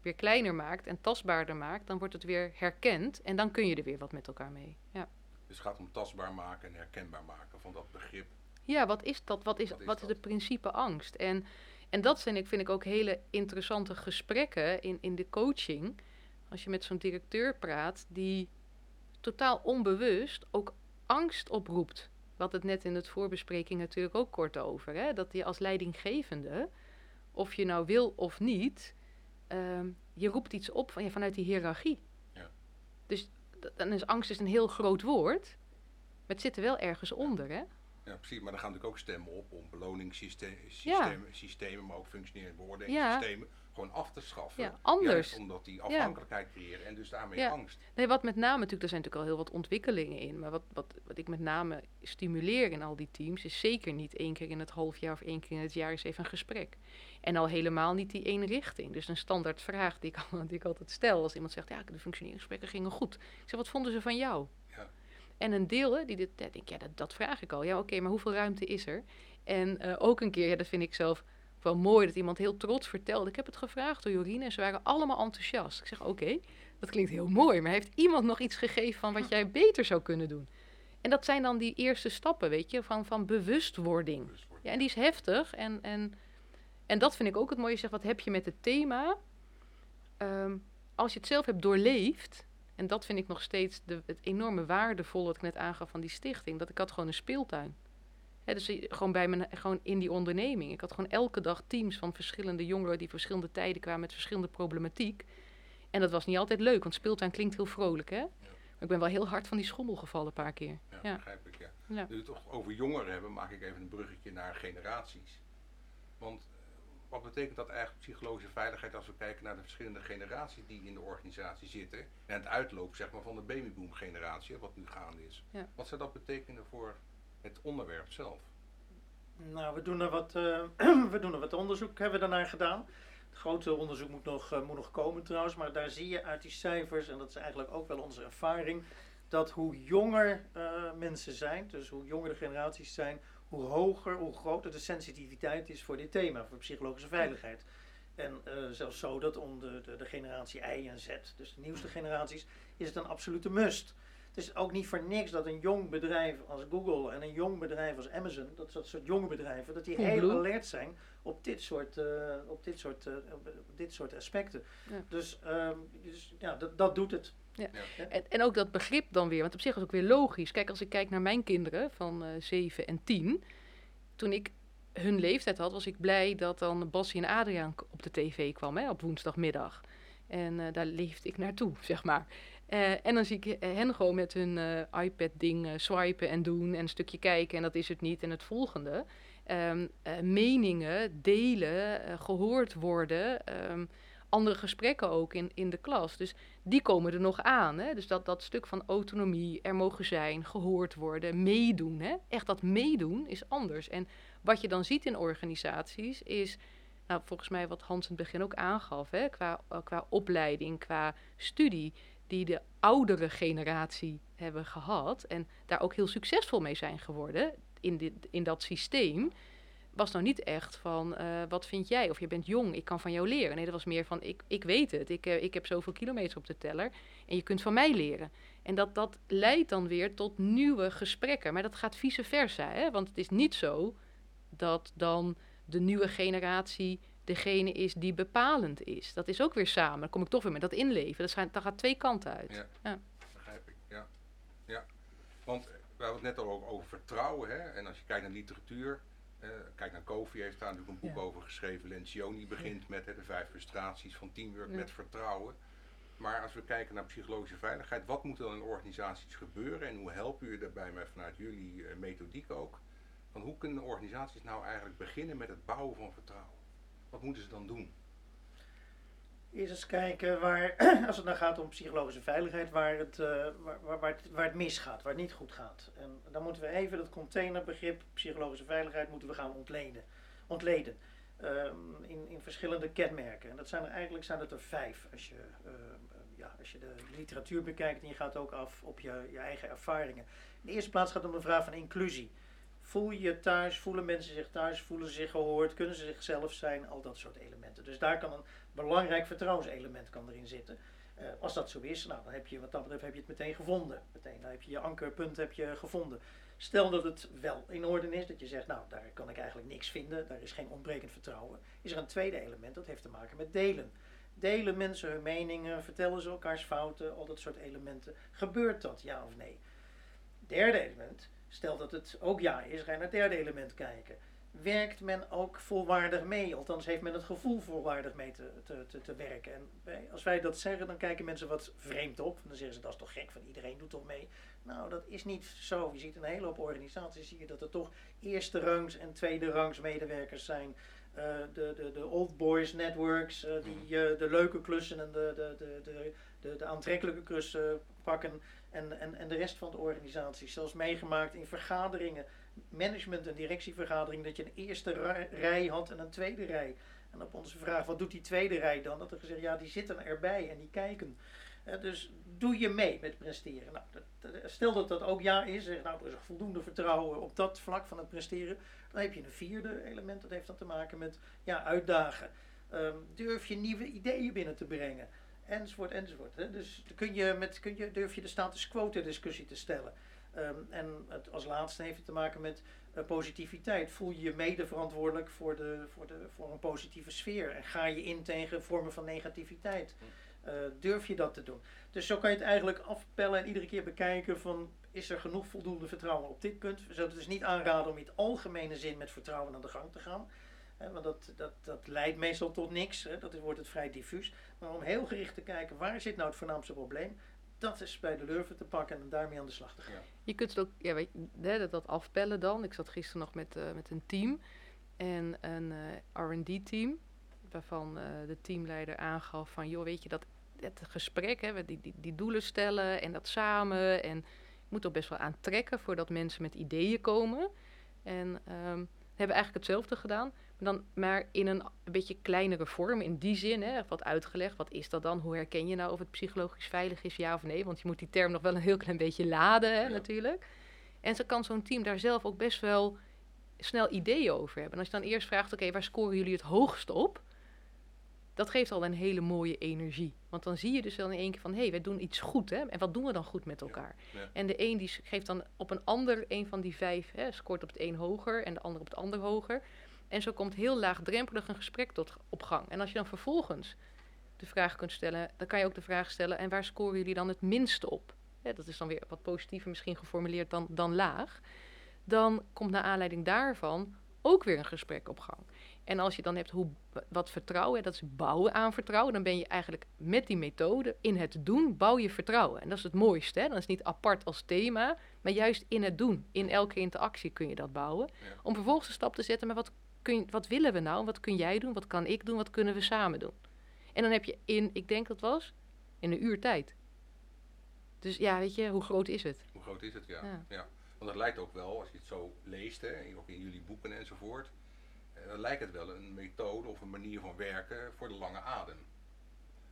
weer kleiner maakt en tastbaarder maakt, dan wordt het weer herkend en dan kun je er weer wat met elkaar mee. Ja. Dus het gaat om tastbaar maken en herkenbaar maken van dat begrip. Ja, wat is dat? Wat is, wat is, wat is het principe angst? En, en dat zijn, ik, vind ik ook hele interessante gesprekken in, in de coaching als je met zo'n directeur praat die totaal onbewust ook angst oproept. Wat het net in het voorbespreking natuurlijk ook kort over. Hè? Dat je als leidinggevende, of je nou wil of niet, uh, je roept iets op van, ja, vanuit die hiërarchie. Ja. Dus dan is angst is een heel groot woord, maar het zit er wel ergens onder. Hè? Ja, precies. Maar dan gaan natuurlijk ook stemmen op om beloningssystemen, ja. systemen, maar ook functionerende beoordelingssystemen. Ja gewoon af te schaffen. Ja, anders. Juist omdat die afhankelijkheid creëren en dus daarmee angst. Nee, wat met name natuurlijk, er zijn natuurlijk al heel wat ontwikkelingen in. Maar wat, wat, wat ik met name stimuleer in al die teams, is zeker niet één keer in het half jaar of één keer in het jaar eens even een gesprek. En al helemaal niet die ene richting. Dus een standaard vraag die ik, [LAUGHS] die ik altijd stel als iemand zegt, ja, de functioneringsgesprekken gingen goed. Ik zeg, wat vonden ze van jou? Ja. En een deel, die dit, ja, dat, dat vraag ik al. Ja, oké, maar hoeveel ruimte is er? En uh, ook een keer, ja, dat vind ik zelf wel mooi dat iemand heel trots vertelde. Ik heb het gevraagd door Jorine en ze waren allemaal enthousiast. Ik zeg, oké, dat klinkt heel mooi, maar heeft iemand nog iets gegeven van wat jij beter zou kunnen doen? En dat zijn dan die eerste stappen, weet je, van, van bewustwording. Ja, en die is heftig. En, en, en dat vind ik ook het mooie. Zeg, wat heb je met het thema? Um, als je het zelf hebt doorleefd, en dat vind ik nog steeds de, het enorme waardevolle wat ik net aangaf van die stichting, dat ik had gewoon een speeltuin dus gewoon, bij mijn, gewoon in die onderneming. Ik had gewoon elke dag teams van verschillende jongeren die verschillende tijden kwamen met verschillende problematiek. En dat was niet altijd leuk, want speeltuin klinkt heel vrolijk, hè? Maar ik ben wel heel hard van die schommel gevallen een paar keer. Ja, ja. begrijp ik, ja. ja. Nu we het toch over jongeren hebben, maak ik even een bruggetje naar generaties. Want eh, wat betekent dat eigenlijk psychologische veiligheid als we kijken naar de verschillende generaties die in de organisatie zitten en het uitloop zeg maar, van de babyboom generatie, wat nu gaande is. Wat zou dat betekenen voor het onderwerp zelf? Nou, we doen er wat, uh, [CLEARS THROAT] we doen er wat onderzoek, hebben we daarnaar gedaan. Het grote onderzoek moet nog, uh, moet nog komen trouwens, maar daar zie je uit die cijfers, en dat is eigenlijk ook wel onze ervaring, dat hoe jonger uh, mensen zijn, dus hoe jonger de generaties zijn, hoe hoger, hoe groter de sensitiviteit is voor dit thema, voor psychologische veiligheid. En zelfs zo dat om de, de, de, generatie Y en Z, dus de nieuwste generaties, is het een absolute must. Het is ook niet voor niks dat een jong bedrijf als Google en een jong bedrijf als Amazon, dat dat soort jonge bedrijven, dat die heel alert zijn op dit soort, eh, op dit soort, eh, op dit soort aspecten. Ja. Dus, ehm, dus ja, dat, dat doet het. En, en ook dat begrip dan weer, want op zich is het ook weer logisch. Kijk, als ik kijk naar mijn kinderen van eh 7 en 10. Toen ik hun leeftijd had, was ik blij dat dan Bassie en Adriaan op de tv kwam hè, op woensdagmiddag. En eh, daar leefde ik naartoe, [LAUGHS] zeg maar. Eh, en dan zie ik eh, hen gewoon met hun eh, iPad-ding swipen en doen en een stukje kijken en dat is het niet en het volgende. Ehm, eh, meningen delen, eh, gehoord worden, ehm, andere gesprekken ook in, in de klas. Dus die komen er nog aan. Hè? Dus dat, dat stuk van autonomie, er mogen zijn, gehoord worden, meedoen. Hè? Echt dat meedoen is anders. En wat je dan ziet in organisaties is, nou, volgens mij wat Hans in het begin ook aangaf, hè? Qua, qua opleiding, qua studie, die de oudere generatie hebben gehad en daar ook heel succesvol mee zijn geworden in, dit, in dat systeem. Was nou niet echt van eh, wat vind jij? Of je bent jong, ik kan van jou leren. Nee, dat was meer van ik, ik weet het. Ik, eh, ik heb zoveel kilometers op de teller en je kunt van mij leren. En dat, dat leidt dan weer tot nieuwe gesprekken. Maar dat gaat vice versa. Hè? Want het is niet zo dat dan de nieuwe generatie degene is die bepalend is. Dat is ook weer samen. Dan kom ik toch weer met dat inleven. Dat, zijn, dat gaat twee kanten uit. Ja. Ja. Begrijp ik, ja. ja. Want eh, we hadden het net al over, over vertrouwen. Hè? En als je kijkt naar literatuur, eh, kijk naar Kofi, heeft daar natuurlijk een boek Ja. over geschreven. Lencioni begint met hè, de vijf frustraties van teamwork Ja. met vertrouwen. Maar als we kijken naar psychologische veiligheid, wat moet er dan in organisaties gebeuren en hoe helpen jullie daarbij met vanuit jullie eh, methodiek ook? Van hoe kunnen organisaties nou eigenlijk beginnen met het bouwen van vertrouwen? Wat moeten ze dan doen? Eerst eens kijken waar, [CLEARS THROAT] als het dan gaat om psychologische veiligheid, waar het, eh, waar, waar, waar, het, misgaat, waar het niet goed gaat. En dan moeten we even dat containerbegrip psychologische veiligheid moeten we gaan ontleden. ontleden. Ehm, in, in verschillende kenmerken. En dat zijn er eigenlijk zijn er vijf. Als je, eh, eh, ja, als je de literatuur bekijkt en je gaat ook af op je, je eigen ervaringen. In de eerste plaats gaat het om de vraag van inclusie. Voel je je thuis, voelen mensen zich thuis, voelen ze zich gehoord, kunnen ze zichzelf zijn, al dat soort elementen. Dus daar kan een belangrijk vertrouwenselement kan erin zitten. Eh, als dat zo is, nou, dan heb je wat dat betreft heb je het meteen gevonden. Meteen, dan heb je je ankerpunt heb je gevonden. Stel dat het wel in orde is, dat je zegt, nou, daar kan ik eigenlijk niks vinden, daar is geen ontbrekend vertrouwen. Is er een tweede element, dat heeft te maken met delen. Delen mensen hun meningen, vertellen ze elkaars fouten, al dat soort elementen. Gebeurt dat, ja of nee? Derde element, stel dat het ook ja is, ga je naar het derde element kijken. Werkt men ook volwaardig mee? Althans, heeft men het gevoel volwaardig mee te, te, te, te werken? En wij- als wij dat zeggen, dan kijken mensen wat vreemd op. Dan zeggen ze, dat is toch gek, van iedereen doet toch mee? Nou, dat is niet zo. Je ziet een hele hoop organisaties zie je dat er toch eerste rangs en tweede rangs medewerkers zijn. Eh, de, de, de old boys networks, eh, die eh, de leuke klussen en de, de, de, de, de, de aantrekkelijke klussen pakken. En, en, en de rest van de organisatie. Zelfs meegemaakt in vergaderingen, management- en directievergaderingen, dat je een eerste rij had en een tweede rij. En op onze vraag, wat doet die tweede rij dan? Dat er gezegd, ja, die zitten erbij en die kijken. Eh, dus doe je mee met presteren. Nou, stel dat dat ook ja is, zeg, nou, er is voldoende vertrouwen op dat vlak van het presteren. Dan heb je een vierde element, dat heeft dan te maken met ja, uitdagen. Ehm, durf je nieuwe ideeën binnen te brengen? Enzovoort, enzovoort. Hè. Dus kun je met, kun je, durf je de status quo ter discussie te stellen. Ehm, en het, als laatste heeft het te maken met eh, positiviteit. Voel je je mede verantwoordelijk voor, de, voor, de, voor een positieve sfeer? En ga je in tegen vormen van negativiteit? Eh, durf je dat te doen? Dus zo kan je het eigenlijk afpellen en iedere keer bekijken van... is er genoeg voldoende vertrouwen op dit punt? We zouden dus niet aanraden om in het algemene zin met vertrouwen aan de gang te gaan. Hè, want dat, dat, dat leidt meestal tot niks. Hè, dat wordt het vrij diffuus. Maar om heel gericht te kijken, waar zit nou het voornaamste probleem? Dat is bij de lurven te pakken en daarmee aan de slag te gaan. Je kunt het ook, ja, weet je, hè, dat, dat afpellen dan. Ik zat gisteren nog met, eh, met een team en een eh, R&D-team, waarvan eh, de teamleider aangaf van, joh, weet je, dat het gesprek, hè, die, die, die doelen stellen en dat samen en je moet er best wel aantrekken voordat mensen met ideeën komen. En ehm, hebben eigenlijk hetzelfde gedaan, dan maar in een, beetje kleinere vorm. In die zin, hè, wat uitgelegd. Wat is dat dan? Hoe herken je nou of het psychologisch veilig is, ja of nee? Want je moet die term nog wel een heel klein beetje laden, hè, Ja. natuurlijk. En zo kan zo'n team daar zelf ook best wel snel ideeën over hebben. En als je dan eerst vraagt, oké, waar scoren jullie het hoogst op? dat geeft al een hele mooie energie. Want dan zie je dus wel in één keer van, hé, hey, wij doen iets goed, hè? En wat doen we dan goed met elkaar? ja. En de een die geeft dan op een ander, een van die vijf, hè, scoort op het een hoger en de ander op het ander hoger. En zo komt heel laagdrempelig een gesprek tot op gang. En als je dan vervolgens de vraag kunt stellen, dan kan je ook de vraag stellen, en waar scoren jullie dan het minste op? Hè, dat is dan weer wat positiever misschien geformuleerd dan, dan laag. Dan komt naar aanleiding daarvan ook weer een gesprek op gang. En als je dan hebt hoe, wat vertrouwen, dat is bouwen aan vertrouwen, dan ben je eigenlijk met die methode in het doen bouw je vertrouwen. En dat is het mooiste. Hè? Dan is het niet apart als thema, maar juist in het doen. In elke interactie kun je dat bouwen. Ja. Om vervolgens de stap te zetten, maar wat, kun wat willen we nou? Wat kun jij doen? Wat kan ik doen? Wat kunnen we samen doen? En dan heb je in, ik denk dat was, in een uur tijd. Dus ja, weet je, hoe groot is het? Hoe groot is het? Ja. Ja. ja. Want het lijkt ook wel, als je het zo leest, hè, ook in jullie boeken enzovoort, eh, dan lijkt het wel een methode of een manier van werken voor de lange adem.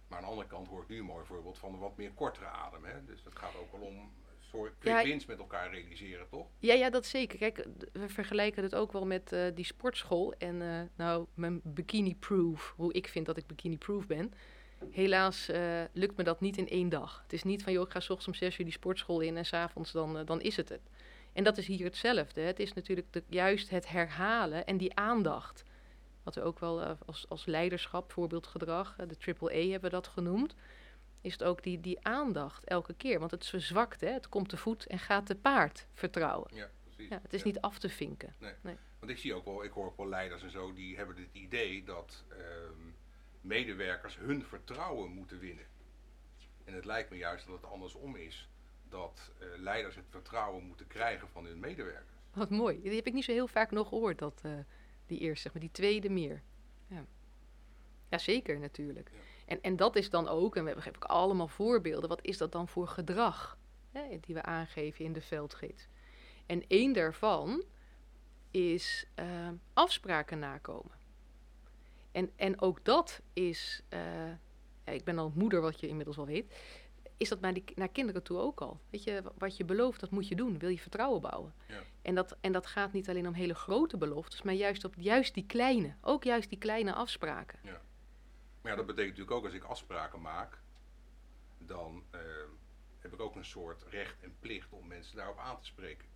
Maar aan de andere kant hoor ik nu een mooi voorbeeld van een wat meer kortere adem. Hè? Dus het gaat ook wel om soort quick Ja, wins met elkaar realiseren, toch? Ja, ja, dat zeker. Kijk, we vergelijken het ook wel met eh, die sportschool. En eh, nou, mijn bikini-proof, hoe ik vind dat ik bikini-proof ben. Helaas eh, lukt me dat niet in één dag. Het is niet van, joh, ik ga 's ochtends om zes uur die sportschool in en s'avonds dan, dan is het het. En dat is hier hetzelfde. Het is natuurlijk de, juist het herhalen en die aandacht. Wat we ook wel als, als leiderschap, voorbeeldgedrag, de triple E hebben we dat genoemd. Is het ook die, die aandacht elke keer. Want het verzwakt, hè? het komt te voet en gaat te paard vertrouwen. Ja, precies. Ja, het is Ja. niet af te vinken. Want ik zie ook wel, ik hoor ook wel leiders en zo, die hebben het idee dat ehm, medewerkers hun vertrouwen moeten winnen. En het lijkt me juist dat het andersom is. Dat eh, leiders het vertrouwen moeten krijgen van hun medewerkers. Wat mooi. Die heb ik niet zo heel vaak nog gehoord, dat, eh, die eerste, zeg maar, die tweede meer. Ja, ja zeker natuurlijk. Ja. En, en dat is dan ook, en we hebben ook allemaal voorbeelden, wat is dat dan voor gedrag hè, die we aangeven in de veldgids? En één daarvan is eh, afspraken nakomen. En, en ook dat is, eh, ja, ik ben al moeder, wat je inmiddels al weet, is dat naar, die, naar kinderen toe ook al. Weet je, wa- wat je belooft, dat moet je doen. Wil je vertrouwen bouwen. Ja. En, dat, en dat gaat niet alleen om hele grote beloftes, maar juist op juist die kleine. Ook juist die kleine afspraken. Maar ja, dat betekent natuurlijk ook als ik afspraken maak, dan ehm, heb ik ook een soort recht en plicht om mensen daarop aan te spreken.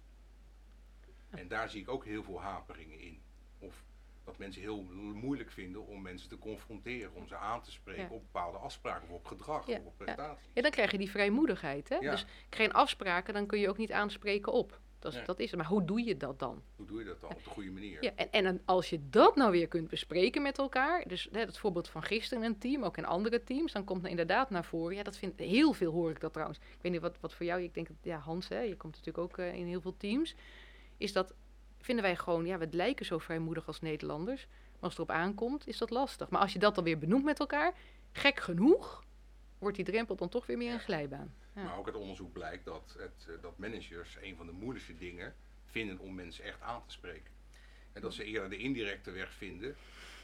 En daar zie ik ook heel veel haperingen in. Of dat mensen heel moeilijk vinden om mensen te confronteren, om ze aan te spreken Ja. op bepaalde afspraken, of op gedrag, Ja, of op prestaties. Ja, dan krijg je die vrijmoedigheid. Hè? Ja. Dus geen afspraken, dan kun je ook niet aanspreken op. Dat is, Nee. dat is het. Maar hoe doe je dat dan? Hoe doe je dat dan op de goede manier? Ja, en, en als je dat nou weer kunt bespreken met elkaar, dus hè, het voorbeeld van gisteren in een team, ook in andere teams, dan komt er inderdaad naar voren. Ja, dat vind heel veel hoor ik dat trouwens. Ik weet niet wat, wat voor jou, ik denk, dat- ja, Hans, hè, je komt natuurlijk ook eh, in heel veel teams. Is dat, vinden wij gewoon, ja, we lijken zo vrijmoedig als Nederlanders, maar als het erop aankomt, is dat lastig. Maar als je dat dan weer benoemt met elkaar, gek genoeg, wordt die drempel dan toch weer meer een glijbaan. Maar ook uit onderzoek blijkt dat, het, eh, dat managers een van de moeilijkste dingen vinden om mensen echt aan te spreken. En dat ze eerder de indirecte weg vinden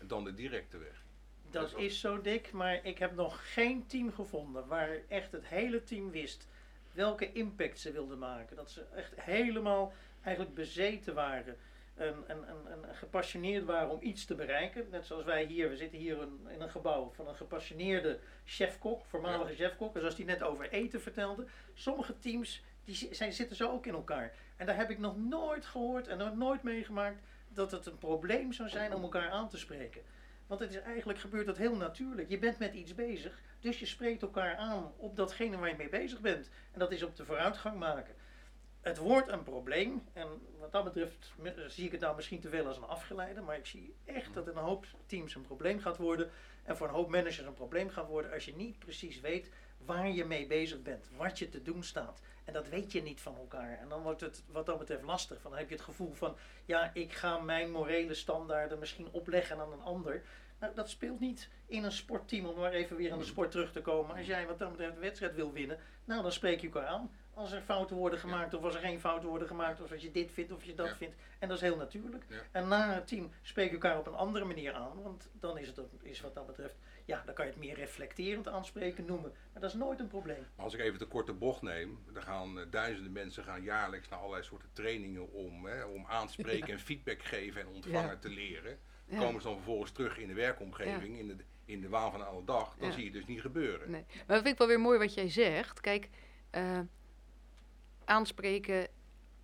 dan de directe weg. Dat is zo dik, maar ik heb nog geen team gevonden waar echt het hele team wist welke impact ze wilden maken. Dat ze echt helemaal eigenlijk bezeten waren en, en, en, gepassioneerd waren om iets te bereiken. Net zoals wij hier, we zitten hier in, in een gebouw van een gepassioneerde chefkok, voormalige chefkok. En zoals die net over eten vertelde, sommige teams die zi- zijn, zitten zo ook in elkaar. En daar heb ik nog nooit gehoord en nog nooit meegemaakt dat het een probleem zou zijn om elkaar aan te spreken. Want het is eigenlijk gebeurt dat heel natuurlijk. Je bent met iets bezig, dus je spreekt elkaar aan op datgene waar je mee bezig bent. En dat is op de vooruitgang maken. Het wordt een probleem. En wat dat betreft zie ik het nou misschien te veel als een afgeleide. Maar ik zie echt dat een hoop teams een probleem gaat worden. En voor een hoop managers een probleem gaat worden als je niet precies weet waar je mee bezig bent. Wat je te doen staat. En dat weet je niet van elkaar. En dan wordt het wat dat betreft lastig. Van dan heb je het gevoel van, ja, ik ga mijn morele standaarden misschien opleggen aan een ander. Nou, dat speelt niet in een sportteam, om maar even weer aan de sport terug te komen. Als jij wat dat betreft de wedstrijd wil winnen, nou dan spreek je elkaar aan. Als er fouten worden gemaakt, of als er geen fouten worden gemaakt, of als je dit vindt of je dat Ja. vindt. En dat is heel natuurlijk. Ja. En na het team spreek je elkaar op een andere manier aan. Want dan is het is wat dat betreft, ja, dan kan je het meer reflecterend aanspreken noemen. Maar dat is nooit een probleem. Maar als ik even de korte bocht neem, dan gaan eh, duizenden mensen gaan jaarlijks naar allerlei soorten trainingen om, hè, om aanspreken en feedback geven en ontvangen Ja. te leren. Ja. Komen ze dan vervolgens terug in de werkomgeving, in, de, in de waan van alle dag, dan Ja. zie je het dus niet gebeuren. Nee. Maar dat vind ik wel weer mooi wat jij zegt. Kijk, eh, aanspreken,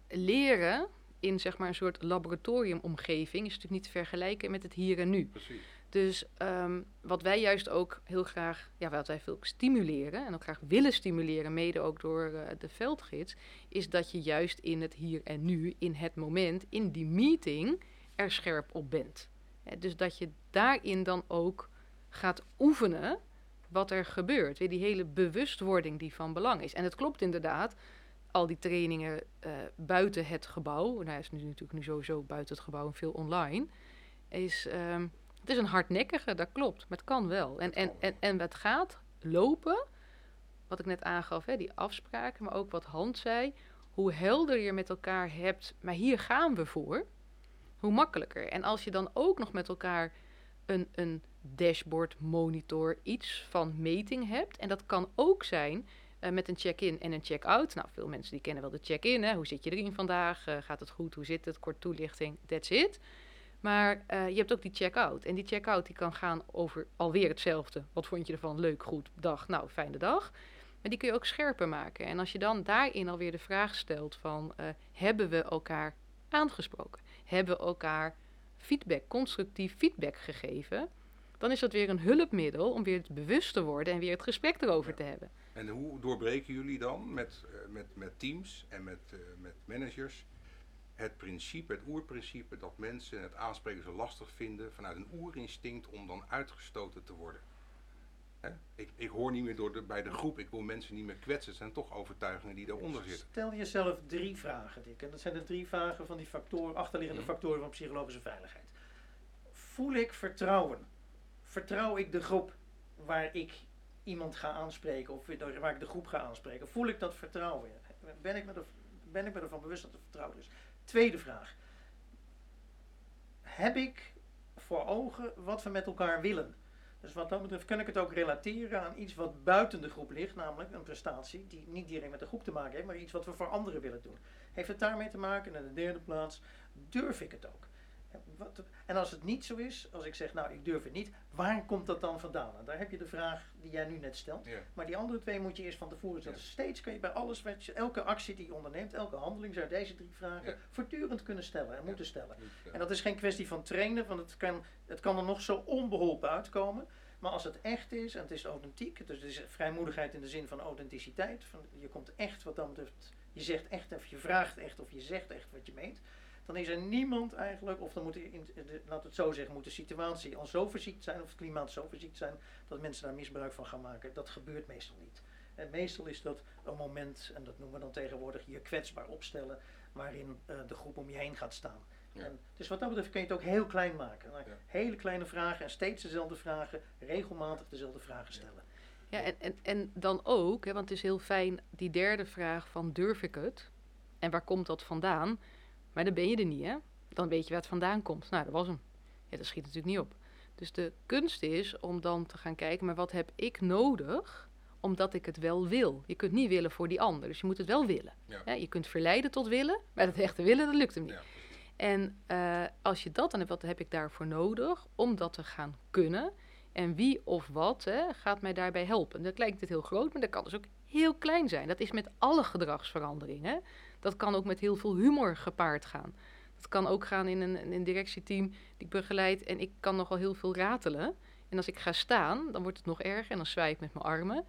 leren in zeg maar een soort laboratoriumomgeving is natuurlijk niet te vergelijken met het hier en nu. Precies. Dus ehm, wat wij juist ook heel graag, ja, wat wij veel stimuleren en ook graag willen stimuleren, mede ook door eh, de veldgids, is dat je juist in het hier en nu, in het moment, in die meeting, er scherp op bent. Dus dat je daarin dan ook gaat oefenen wat er gebeurt. Weer die hele bewustwording die van belang is. En het klopt inderdaad, al die trainingen eh, buiten het gebouw, nou hij is nu natuurlijk nu sowieso buiten het gebouw en veel online, is, ehm, het is een hardnekkige, dat klopt, maar het kan wel. En, en, en, en het gaat lopen, wat ik net aangaf, hè, die afspraken, maar ook wat Hans zei, hoe helder je met elkaar hebt, maar hier gaan we voor, hoe makkelijker. En als je dan ook nog met elkaar een, een dashboard, monitor, iets van meting hebt, en dat kan ook zijn eh, met een check-in en een check-out. Nou, veel mensen die kennen wel de check-in. Hoe zit je erin vandaag? Eh, gaat het goed? Hoe zit het? Kort toelichting. That's it. Maar eh, je hebt ook die check-out. En die check-out die kan gaan over alweer hetzelfde. Wat vond je ervan? Leuk, goed, dag. Nou, fijne dag. Maar die kun je ook scherper maken. En als je dan daarin alweer de vraag stelt van... hebben we elkaar aangesproken? Hebben we elkaar feedback, constructief feedback gegeven? Dan is dat weer een hulpmiddel om weer bewust te worden... en weer het gesprek erover Ja. te hebben. En hoe doorbreken jullie dan met, eh, met, met teams en met, eh, met managers het principe, het oerprincipe dat mensen het aanspreken zo lastig vinden vanuit een oerinstinct om dan uitgestoten te worden? Hè? Ik, ik hoor niet meer door de, bij de groep, ik wil mensen niet meer kwetsen. Het zijn toch overtuigingen die daaronder zitten. Stel jezelf drie vragen, Dick. En dat zijn de drie vragen van die factoren, achterliggende Mhm. factoren van psychologische veiligheid. Voel ik vertrouwen? Vertrouw ik de groep waar ik iemand ga aanspreken of waar ik de groep ga aanspreken? Voel ik dat vertrouwen? Ben ik me, er, ben ik me ervan bewust dat er vertrouwen is? Tweede vraag. Heb ik voor ogen wat we met elkaar willen? Dus wat dat betreft kan ik het ook relateren aan iets wat buiten de groep ligt, namelijk een prestatie die niet direct met de groep te maken heeft, maar iets wat we voor anderen willen doen. Heeft het daarmee te maken? En in de derde plaats, durf ik het ook? Wat- En als het niet zo is, als ik zeg, nou ik durf het niet, waar komt dat dan vandaan? En daar heb je de vraag die jij nu net stelt. Ja. Maar die andere twee moet je eerst van tevoren stellen. Steeds kun je bij alles, wat je, elke actie die je onderneemt, elke handeling, zou deze drie vragen Ja. voortdurend kunnen stellen en moeten stellen. En dat is geen kwestie van trainen, want het kan, het kan er nog zo onbeholpen uitkomen. Maar als het echt is en het is authentiek, dus het is vrijmoedigheid in de zin van authenticiteit. Van, je komt echt wat betreft, je zegt echt of je vraagt echt of je zegt echt wat je meent. Dan is er niemand eigenlijk, of dan moet in, de, laat het zo zeggen, moet de situatie al zo verziekt zijn, of het klimaat zo verziekt zijn, dat mensen daar misbruik van gaan maken. Dat gebeurt meestal niet. En meestal is dat een moment, en dat noemen we dan tegenwoordig, je kwetsbaar opstellen, waarin eh, de groep om je heen gaat staan. Ja. En, dus wat dat betreft kun je het ook heel klein maken. Nou, Ja. Hele kleine vragen en steeds dezelfde vragen, regelmatig dezelfde vragen stellen. Ja, en, en, en dan ook, hè, want het is heel fijn, die derde vraag van durf ik het? En waar komt dat vandaan? Maar dan ben je er niet, hè? Dan weet je waar het vandaan komt. Nou, dat was hem. Ja, dat schiet natuurlijk niet op. Dus de kunst is om dan te gaan kijken, maar wat heb ik nodig omdat ik het wel wil? Je kunt niet willen voor die ander, dus je moet het wel willen. Ja. Je kunt verleiden tot willen, maar dat echte willen, dat lukt hem niet. Ja. En eh, als je dat dan hebt, wat heb ik daarvoor nodig om dat te gaan kunnen? En wie of wat hè, gaat mij daarbij helpen? Dat lijkt het heel groot, maar dat kan dus ook heel klein zijn. Dat is met alle gedragsveranderingen. Dat kan ook met heel veel humor gepaard gaan. Dat kan ook gaan in een, in een directieteam die ik begeleid en ik kan nogal heel veel ratelen. En als ik ga staan, dan wordt het nog erger en dan zwaai ik met mijn armen.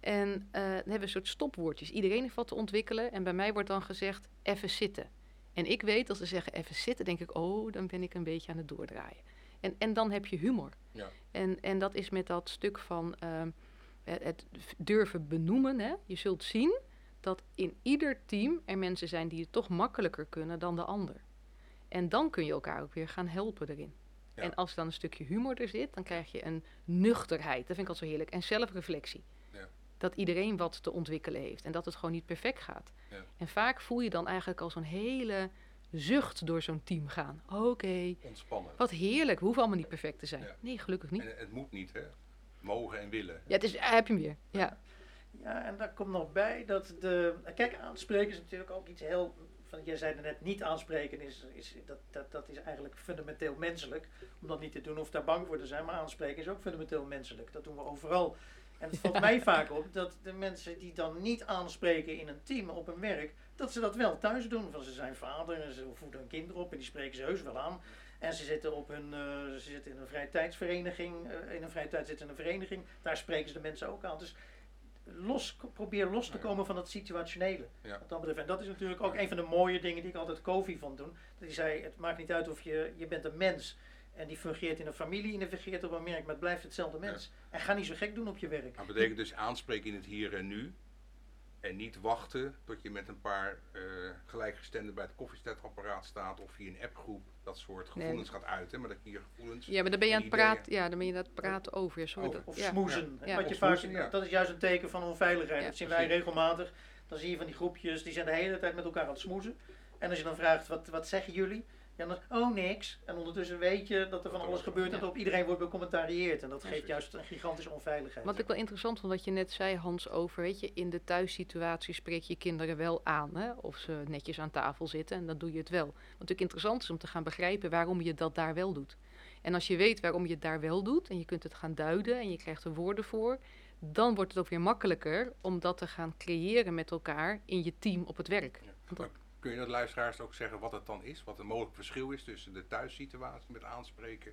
En eh, dan hebben we een soort stopwoordjes. Iedereen heeft wat te ontwikkelen en bij mij wordt dan gezegd even zitten. En ik weet, als ze zeggen even zitten, denk ik, oh, dan ben ik een beetje aan het doordraaien. En, en dan heb je humor. Ja. En, en dat is met dat stuk van ehm, het, het durven benoemen. Hè. Je zult zien dat in ieder team er mensen zijn die het toch makkelijker kunnen dan de ander. En dan kun je elkaar ook weer gaan helpen erin. Ja. En als dan een stukje humor er zit, dan krijg je een nuchterheid. Dat vind ik altijd zo heerlijk. En zelfreflectie. Ja. Dat iedereen wat te ontwikkelen heeft en dat het gewoon niet perfect gaat. Ja. En vaak voel je dan eigenlijk al zo'n hele zucht door zo'n team gaan. Oké, Ontspannen. wat heerlijk. We hoeven allemaal niet perfect te zijn. Nee, gelukkig niet. En het moet niet, hè? Mogen en willen. Ja, het is, heb je hem weer. Ja. Ja, en daar komt nog bij dat de. Kijk, aanspreken is natuurlijk ook iets heel van, jij zei er net, niet aanspreken is, is, dat, dat, dat is eigenlijk fundamenteel menselijk. Om dat niet te doen of daar bang voor te zijn. Maar aanspreken is ook fundamenteel menselijk. Dat doen we overal. En het valt mij vaak op dat de mensen die dan niet aanspreken in een team op hun werk, dat ze dat wel thuis doen. Van ze zijn vader en ze voeden hun kinderen op en die spreken ze heus wel aan. En ze zitten, op hun, uh, ze zitten in een vrije tijdsvereniging, uh, in een vrije tijd zitten in een vereniging, daar spreken ze de mensen ook aan. Dus los, probeer los te komen van dat situationele. Ja. Wat dat betreft. En dat is natuurlijk ook een van de mooie dingen die ik altijd Kofi van doen. Dat hij zei, het maakt niet uit of je, je bent een mens en die fungeert in een familie en die fungeert op een merk, maar het blijft hetzelfde mens. En ga niet zo gek doen op je werk. Dat betekent dus aanspreken in het hier en nu. En niet wachten tot je met een paar uh, gelijkgestemden bij het koffiezetapparaat staat of via een appgroep dat soort gevoelens Nee. gaat uiten. Maar dat je je gevoelens. Ja, maar dan ben je aan het praten, ja, dan ben je aan het praten over. Ja, sorry, Over. dat- Of ja. smoezen. Ja. Wat je Of vaak, ja. Dat is juist een teken van onveiligheid. Ja, dat zien wij regelmatig. Dan zie je van die groepjes, die zijn de hele tijd met elkaar aan het smoezen. En als je dan vraagt, wat, wat zeggen jullie? Ja, dan, oh niks. En ondertussen weet je dat er van alles gebeurt en Ja. op iedereen wordt becommentarieerd. En dat geeft juist een gigantische onveiligheid. Wat ik wel interessant vond wat je net zei, Hans, over, weet je, in de thuissituatie spreek je kinderen wel aan, hè, of ze netjes aan tafel zitten en dan doe je het wel. Wat natuurlijk interessant is om te gaan begrijpen waarom je dat daar wel doet. En als je weet waarom je het daar wel doet en je kunt het gaan duiden en je krijgt er woorden voor, dan wordt het ook weer makkelijker om dat te gaan creëren met elkaar in je team op het werk. Ja. Kun je dat luisteraars ook zeggen wat het dan is? Wat een mogelijk verschil is tussen de thuissituatie met aanspreken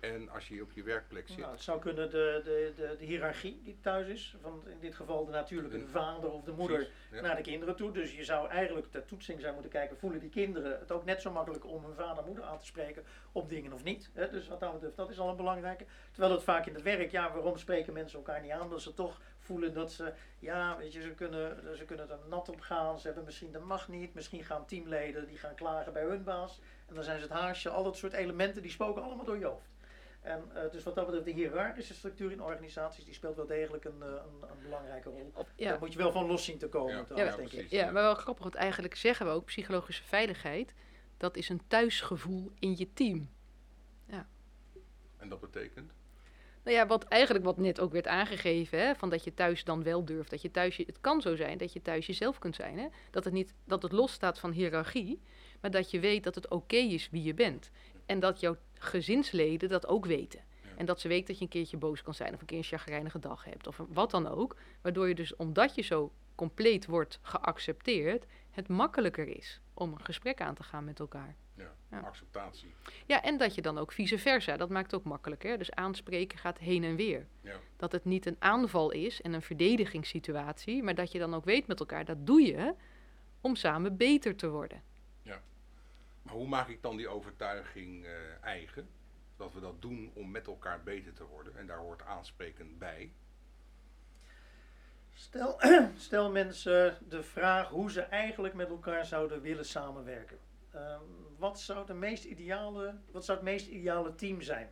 en als je op je werkplek zit? Nou, het zou kunnen de, de, de, de hiërarchie die thuis is, van in dit geval de natuurlijke de vader of de moeder Precies, ja. naar de kinderen toe. Dus je zou eigenlijk ter toetsing zou moeten kijken, voelen die kinderen het ook net zo makkelijk om hun vader en moeder aan te spreken op dingen of niet. Hè? Dus wat dat betreft, dat is al een belangrijke. Terwijl het vaak in het werk, ja, waarom spreken mensen elkaar niet aan? Dat ze toch voelen dat ze, ja, weet je, ze kunnen, ze kunnen er nat op gaan. Ze hebben misschien de macht niet. Misschien gaan teamleden die gaan klagen bij hun baas. En dan zijn ze het haasje. Al dat soort elementen die spoken allemaal door je hoofd. En eh, dus wat dat betreft, de hiërarchische structuur in organisaties, die speelt wel degelijk een, eh, een, een belangrijke rol. Op- Daar ja. moet je wel van los zien te komen, Ja, trouwens, ja, denk ik. precies. ja, maar wel grappig, want eigenlijk zeggen we ook psychologische veiligheid, dat is een thuisgevoel in je team. En dat betekent? Nou ja, wat eigenlijk wat net ook werd aangegeven, hè, van dat je thuis dan wel durft, dat je thuis, je- het kan zo zijn dat je thuis jezelf kunt zijn, hè? dat het niet, dat het losstaat van hiërarchie, maar dat je weet dat het oké is wie je bent en dat jouw gezinsleden dat ook weten. En dat ze weten dat je een keertje boos kan zijn of een keer een chagrijnige dag hebt of wat dan ook, waardoor je dus omdat je zo compleet wordt geaccepteerd, het makkelijker is om een gesprek aan te gaan met elkaar. Ja, Ja. acceptatie. Ja, en dat je dan ook vice versa. Dat maakt het ook makkelijker. Dus aanspreken gaat heen en weer. Ja. Dat het niet een aanval is en een verdedigingssituatie, maar dat je dan ook weet met elkaar, dat doe je om samen beter te worden. Maar hoe maak ik dan die overtuiging eh, eigen? Dat we dat doen om met elkaar beter te worden. En daar hoort aanspreken bij. Stel, [CLEARS THROAT] stel mensen de vraag hoe ze eigenlijk met elkaar zouden willen samenwerken. Ehm, wat, zou de meest ideale, wat zou het meest ideale team zijn?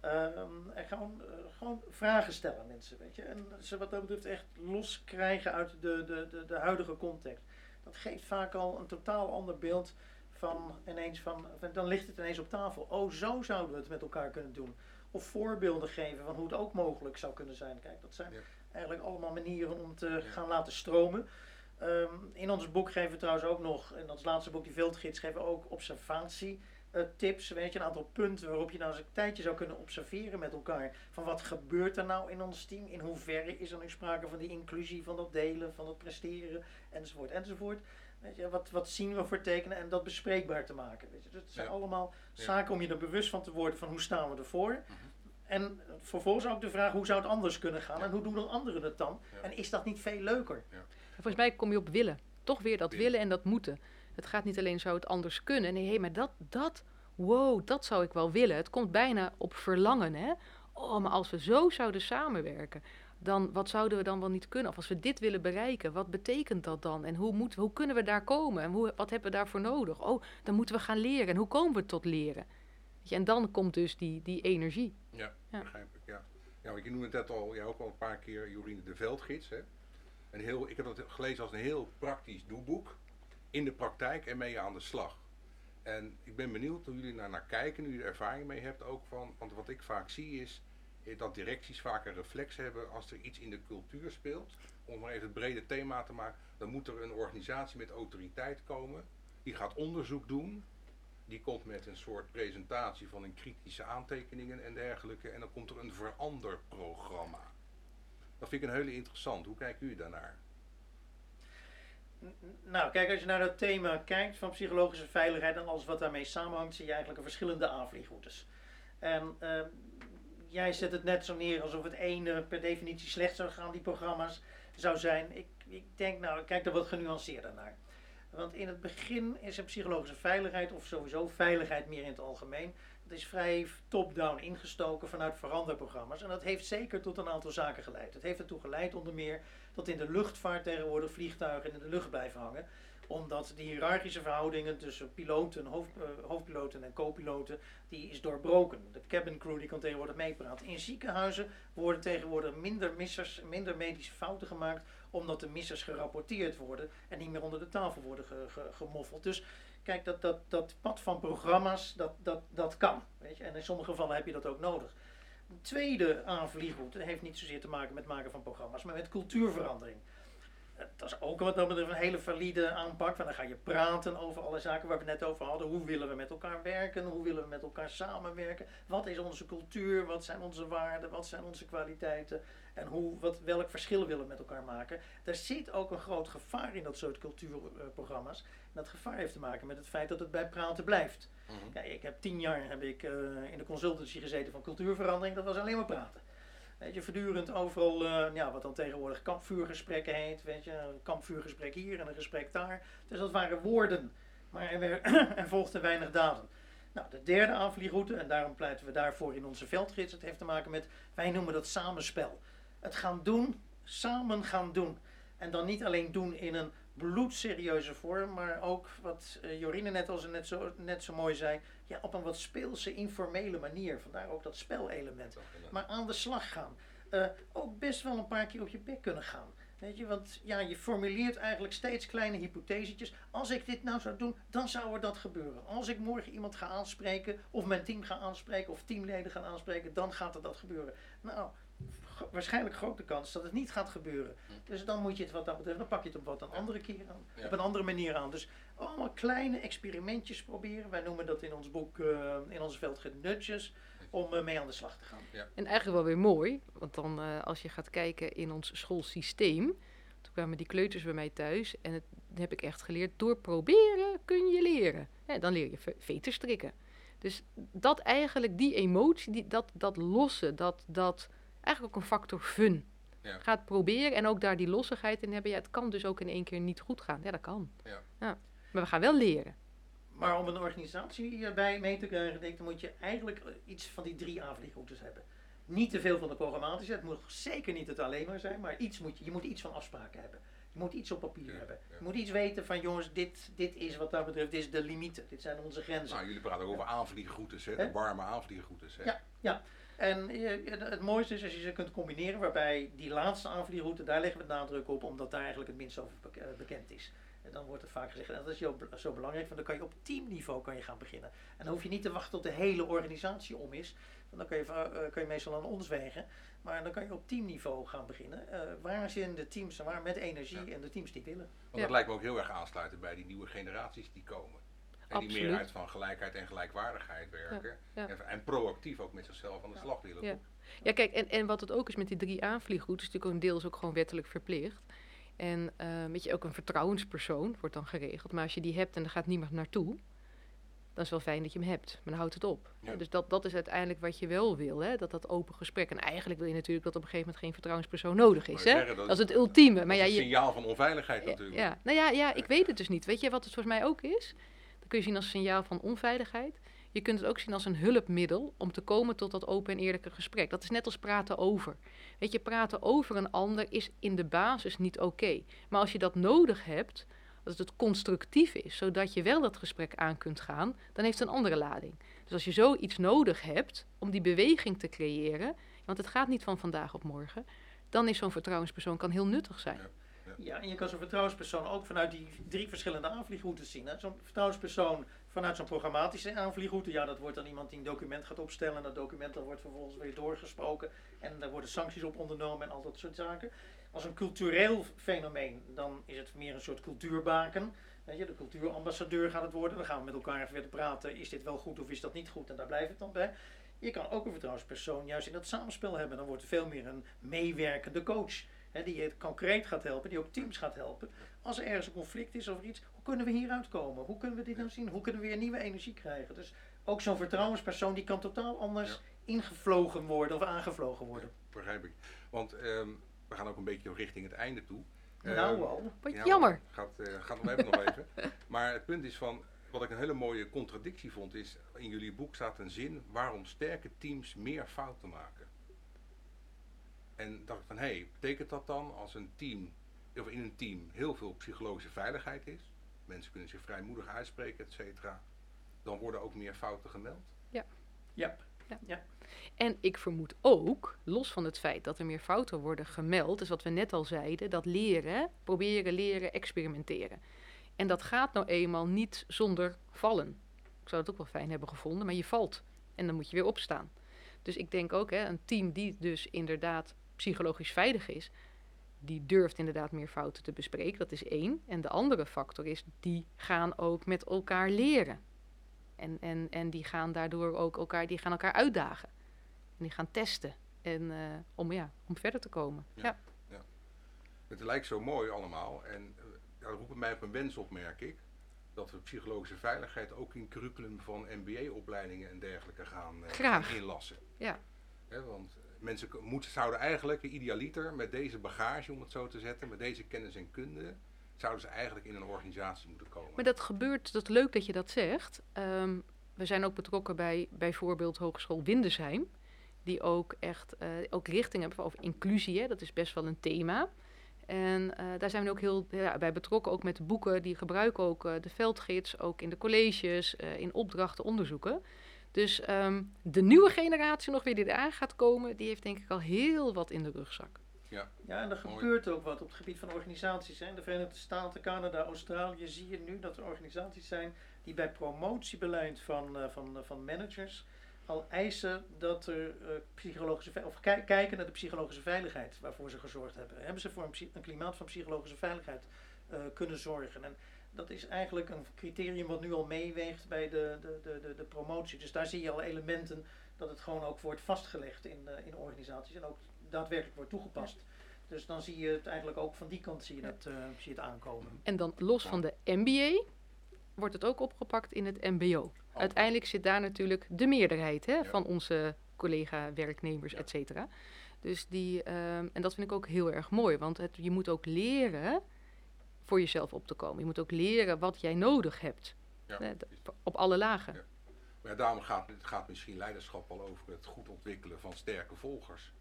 Ehm, en gewoon, eh, gewoon vragen stellen aan mensen, weet je. En ze wat dat betreft echt loskrijgen uit de, de, de, de huidige context. Dat geeft vaak al een totaal ander beeld van ineens van, van- dan ligt het ineens op tafel. Oh, zo zouden we het met elkaar kunnen doen. Of voorbeelden geven van hoe het ook mogelijk zou kunnen zijn. Kijk, dat zijn Ja. eigenlijk allemaal manieren om te Ja. gaan laten stromen. Ehm, in ons boek geven we trouwens ook nog, in ons laatste boek, die veldgids, geven we ook observatie. eh, weet je, een aantal punten waarop je nou eens een tijdje zou kunnen observeren met elkaar. Van wat gebeurt er nou in ons team? In hoeverre is er nu sprake van die inclusie, van dat delen, van dat presteren, enzovoort, enzovoort. Weet je, wat, wat zien we voor tekenen en dat bespreekbaar te maken. Weet je. Dat zijn Ja. allemaal zaken om je er bewust van te worden van hoe staan we ervoor. Mhm. En vervolgens ook de vraag hoe zou het anders kunnen gaan Ja. en hoe doen dan anderen het dan? Ja. En is dat niet veel leuker? En volgens mij kom je op willen. Toch weer dat Willen. en dat moeten. Het gaat niet alleen zou het anders kunnen. Nee, hé, maar dat, dat, wow, dat zou ik wel willen. Het komt bijna op verlangen, hè. Oh, maar als we zo zouden samenwerken, dan wat zouden we dan wel niet kunnen? Of als we dit willen bereiken, wat betekent dat dan? En hoe, moeten hoe kunnen we daar komen? En hoe, wat hebben we daarvoor nodig? Oh, dan moeten we gaan leren. En hoe komen we tot leren? Weet je, en dan komt dus die, die energie. Ja, Ja. begrijp ik. Ja. ja, want je noemde het net al, jij ook al een paar keer, Jorine, de veldgids. Hè? Een heel, ik heb dat gelezen als een heel praktisch doelboek. In de praktijk en mee aan de slag. En ik ben benieuwd hoe jullie daar naar kijken, je er ervaring mee hebt ook van. Want wat ik vaak zie is eh, dat directies vaak een reflex hebben als er iets in de cultuur speelt. Om maar even het brede thema te maken, dan moet er een organisatie met autoriteit komen. die gaat onderzoek doen. Die komt met een soort presentatie van een kritische aantekeningen en dergelijke. En dan komt er een veranderprogramma. Dat vind ik een hele interessant. Hoe kijken jullie daarnaar? Nou, kijk, als je naar het thema kijkt van psychologische veiligheid en alles wat daarmee samenhangt, zie je eigenlijk verschillende aanvliegroutes. En uh, jij zet het net zo neer alsof het ene per definitie slecht zou gaan, die programma's, zou zijn. Ik, ik denk, nou, ik kijk er wat genuanceerder naar. Want in het begin is een psychologische veiligheid, of sowieso veiligheid meer in het algemeen, dat is vrij top-down ingestoken vanuit veranderprogramma's. En dat heeft zeker tot een aantal zaken geleid. Het heeft ertoe geleid onder meer dat in de luchtvaart tegenwoordig vliegtuigen in de lucht blijven hangen omdat die hiërarchische verhoudingen tussen piloten, uh, hoofdpiloten en co-piloten, die is doorbroken. De cabin crew die kan tegenwoordig meepraten. In ziekenhuizen worden tegenwoordig minder missers, minder medische fouten gemaakt, omdat de missers gerapporteerd worden en niet meer onder de tafel worden ge, ge, gemoffeld. Dus kijk, dat, dat, dat pad van programma's, dat, dat, dat kan. Weet je? En in sommige gevallen heb je dat ook nodig. Een tweede aanvliegroute heeft niet zozeer te maken met maken van programma's, maar met cultuurverandering. Dat is ook wat een hele valide aanpak. Want dan ga je praten over alle zaken waar we net over hadden. Hoe willen we met elkaar werken? Hoe willen we met elkaar samenwerken? Wat is onze cultuur? Wat zijn onze waarden? Wat zijn onze kwaliteiten? En hoe, wat, welk verschil willen we met elkaar maken? Daar zit ook een groot gevaar in dat soort cultuurprogramma's. En dat gevaar heeft te maken met het feit dat het bij praten blijft. Mm Kijk, ik heb tien jaar heb ik, uh, in de consultancy gezeten van cultuurverandering. Dat was alleen maar praten. Weet je, voortdurend overal, uh, ja, wat dan tegenwoordig kampvuurgesprekken heet. Weet je, een kampvuurgesprek hier en een gesprek daar. Dus dat waren woorden, maar er, [CLEARS THROAT] er volgde weinig daden. Nou, de derde aanvliegroute, en daarom pleiten we daarvoor in onze veldgids, het heeft te maken met, wij noemen dat samenspel. Het gaan doen, samen gaan doen. En dan niet alleen doen in een bloedserieuze vorm, maar ook wat uh, Jorine net, als net, zo, net zo mooi zei, ja, op een wat speelse, informele manier. Vandaar ook dat spelelement. Maar aan de slag gaan. Uh, ook best wel een paar keer op je bek kunnen gaan. Weet je, want ja, je formuleert eigenlijk steeds kleine hypothesetjes. Als ik dit nou zou doen, dan zou er dat gebeuren. Als ik morgen iemand ga aanspreken, of mijn team ga aanspreken, of teamleden gaan aanspreken, dan gaat er dat gebeuren. Nou, waarschijnlijk grote kans dat het niet gaat gebeuren. Dus dan moet je het wat dat betreft, dan pak je het op wat een andere keer aan, op een andere manier aan. Dus allemaal kleine experimentjes proberen. Wij noemen dat in ons boek, uh, in onze veldgids nudges, om uh, mee aan de slag te gaan. Ja. En eigenlijk wel weer mooi, want dan uh, als je gaat kijken in ons schoolsysteem, toen kwamen die kleuters bij mij thuis en het heb ik echt geleerd, door proberen kun je leren. Ja, dan leer je veters strikken. Dus dat eigenlijk, die emotie, die, dat, dat lossen, dat, dat eigenlijk ook een factor fun. Ja. Ga het proberen en ook daar die lossigheid in hebben. Ja, het kan dus ook in één keer niet goed gaan. Ja, dat kan. Ja. ja. Maar we gaan wel leren. Maar om een organisatie hierbij mee te krijgen, denk ik, dan moet je eigenlijk iets van die drie aanvliegroutes hebben. Niet te veel van de programmatische, het moet zeker niet het alleen maar zijn, maar iets moet je, je moet iets van afspraken hebben. Je moet iets op papier ja, hebben. Ja. Je moet iets weten van jongens, dit, dit is wat dat betreft, dit is de limieten. Dit zijn onze grenzen. Nou, jullie praten over aanvliegroutes, hè? De warme aanvliegroutes. Hè? Ja, ja. En het mooiste is als je ze kunt combineren, waarbij die laatste aanvliegroute, daar leggen we de nadruk op, omdat daar eigenlijk het minst over bekend is. En dan wordt er vaak gezegd, en dat is zo belangrijk, want dan kan je op teamniveau kan je gaan beginnen. En dan hoef je niet te wachten tot de hele organisatie om is. Want dan kan je, uh, kan je meestal aan ons wegen. Maar dan kan je op teamniveau gaan beginnen. Uh, waar zijn de teams waar met energie ja. en de teams die willen. Want dat lijkt me ook heel erg aansluiten bij die nieuwe generaties die komen. En die meer uit van gelijkheid en gelijkwaardigheid werken. Ja, ja. En, en, proactief ook met zichzelf aan de slag willen. Ja, ja kijk, en, en wat het ook is met die drie aanvliegroutes, is natuurlijk ook een deel is ook gewoon wettelijk verplicht. En uh, weet je, ook een vertrouwenspersoon wordt dan geregeld. Maar als je die hebt en er gaat niemand naartoe, dan is het wel fijn dat je hem hebt. Maar dan houdt het op. Ja. Dus dat, dat is uiteindelijk wat je wel wil, hè? dat dat open gesprek. En eigenlijk wil je natuurlijk dat op een gegeven moment geen vertrouwenspersoon nodig is. Hè? Zeggen, dat, dat, is het ultieme. Dat maar is ja, een signaal van onveiligheid natuurlijk. Ja, nou ja, ja, ik weet het dus niet. Weet je wat het volgens mij ook is? Dat kun je zien als een signaal van onveiligheid. Je kunt het ook zien als een hulpmiddel om te komen tot dat open en eerlijke gesprek. Dat is net als praten over. Weet je, praten over een ander is in de basis niet oké. Maar als je dat nodig hebt, dat het constructief is, zodat je wel dat gesprek aan kunt gaan, dan heeft het een andere lading. Dus als je zoiets nodig hebt om die beweging te creëren, want het gaat niet van vandaag op morgen, dan is zo'n vertrouwenspersoon kan heel nuttig zijn. Ja. En je kan zo'n vertrouwenspersoon ook vanuit die drie verschillende aanvliegroutes zien. Zo'n vertrouwenspersoon vanuit zo'n programmatische aanvliegroute, ja, dat wordt dan iemand die een document gaat opstellen. En dat document dan wordt vervolgens weer doorgesproken. En daar worden sancties op ondernomen en al dat soort zaken. als een cultureel fenomeen, dan is het meer een soort cultuurbaken. Weet je, de cultuurambassadeur gaat het worden. Dan gaan we met elkaar even praten. Is dit wel goed of is dat niet goed? En daar blijft het dan bij. Je kan ook een vertrouwenspersoon juist in dat samenspel hebben. Dan wordt het veel meer een meewerkende coach. Hè, die je concreet gaat helpen, die ook teams gaat helpen. Als er ergens een conflict is of iets, hoe kunnen we hieruit komen? Hoe kunnen we dit nou zien? Hoe kunnen we weer nieuwe energie krijgen? Dus ook zo'n vertrouwenspersoon die kan totaal anders Ja. ingevlogen worden of aangevlogen worden. Begrijp ik. Want ehm, we gaan ook een beetje richting het einde toe. nou Ehm, al. Wat Ja, jammer. Gaat, eh, gaat nog even nog even. [LAUGHS] Maar het punt is van, wat ik een hele mooie contradictie vond, is in jullie boek staat een zin waarom sterke teams meer fouten maken. En dacht ik van, hé, hey, betekent dat dan als een team, of in een team heel veel psychologische veiligheid is, mensen kunnen zich vrijmoedig uitspreken, et cetera, dan worden ook meer fouten gemeld? Ja. En ik vermoed ook, los van het feit dat er meer fouten worden gemeld, is wat we net al zeiden, dat leren, proberen, leren, experimenteren. En dat gaat nou eenmaal niet zonder vallen. Ik zou het ook wel fijn hebben gevonden, maar je valt. En dan moet je weer opstaan. Dus ik denk ook, hè, een team die dus inderdaad psychologisch veilig is, die durft inderdaad meer fouten te bespreken. Dat is één. En de andere factor is, die gaan ook met elkaar leren. En, en, en die gaan daardoor ook elkaar, die gaan elkaar uitdagen. En die gaan testen. En, eh, om, ja, om verder te komen. Ja. Ja. Het lijkt zo mooi allemaal en eh, dat roept mij op een wens op, merk ik. Dat we psychologische veiligheid ook in curriculum van MBA-opleidingen en dergelijke gaan, eh, Graag. inlassen. Ja. Want mensen moeten, zouden eigenlijk, idealiter, met deze bagage, om het zo te zetten, met deze kennis en kunde, zouden ze eigenlijk in een organisatie moeten komen. Maar dat gebeurt, dat leuk dat je dat zegt. Ehm, we zijn ook betrokken bij bijvoorbeeld Hogeschool Windesheim. Die ook echt eh, ook richting hebben over inclusie. Hè? Dat is best wel een thema. En eh, daar zijn we ook heel ja, bij betrokken, ook met de boeken. Die gebruiken ook eh, de veldgids, ook in de colleges, in opdrachten, onderzoeken. Dus ehm, de nieuwe generatie nog weer die eraan gaat komen, die heeft denk ik al heel wat in de rugzak. Ja, en er gebeurt ook wat op het gebied van organisaties. hè. In de Verenigde Staten, Canada, Australië zie je nu dat er organisaties zijn die bij promotiebeleid van, eh, van, eh, van managers al eisen dat er eh, psychologische of ki- kijken naar de psychologische veiligheid waarvoor ze gezorgd hebben. Hebben ze voor een, klimaat van psychologische veiligheid eh, kunnen zorgen? En dat is eigenlijk een criterium wat nu al meeweegt bij de, de, de, de, promotie. Dus daar zie je al elementen dat het gewoon ook wordt vastgelegd in, eh, in organisaties en ook daadwerkelijk wordt toegepast. Dus dan zie je het eigenlijk ook van die kant zie je het, eh, zie je het aankomen. En dan los van de MBA wordt het ook opgepakt in het MBO. Uiteindelijk zit daar natuurlijk de meerderheid hè, Ja. van onze collega-werknemers, Ja. et cetera. Dus die, ehm, en dat vind ik ook heel erg mooi, want het, je moet ook leren voor jezelf op te komen. Je moet ook leren wat jij nodig hebt, Ja, hè, op alle lagen. Ja. Maar daarom gaat het gaat misschien leiderschap al over het goed ontwikkelen van sterke volgers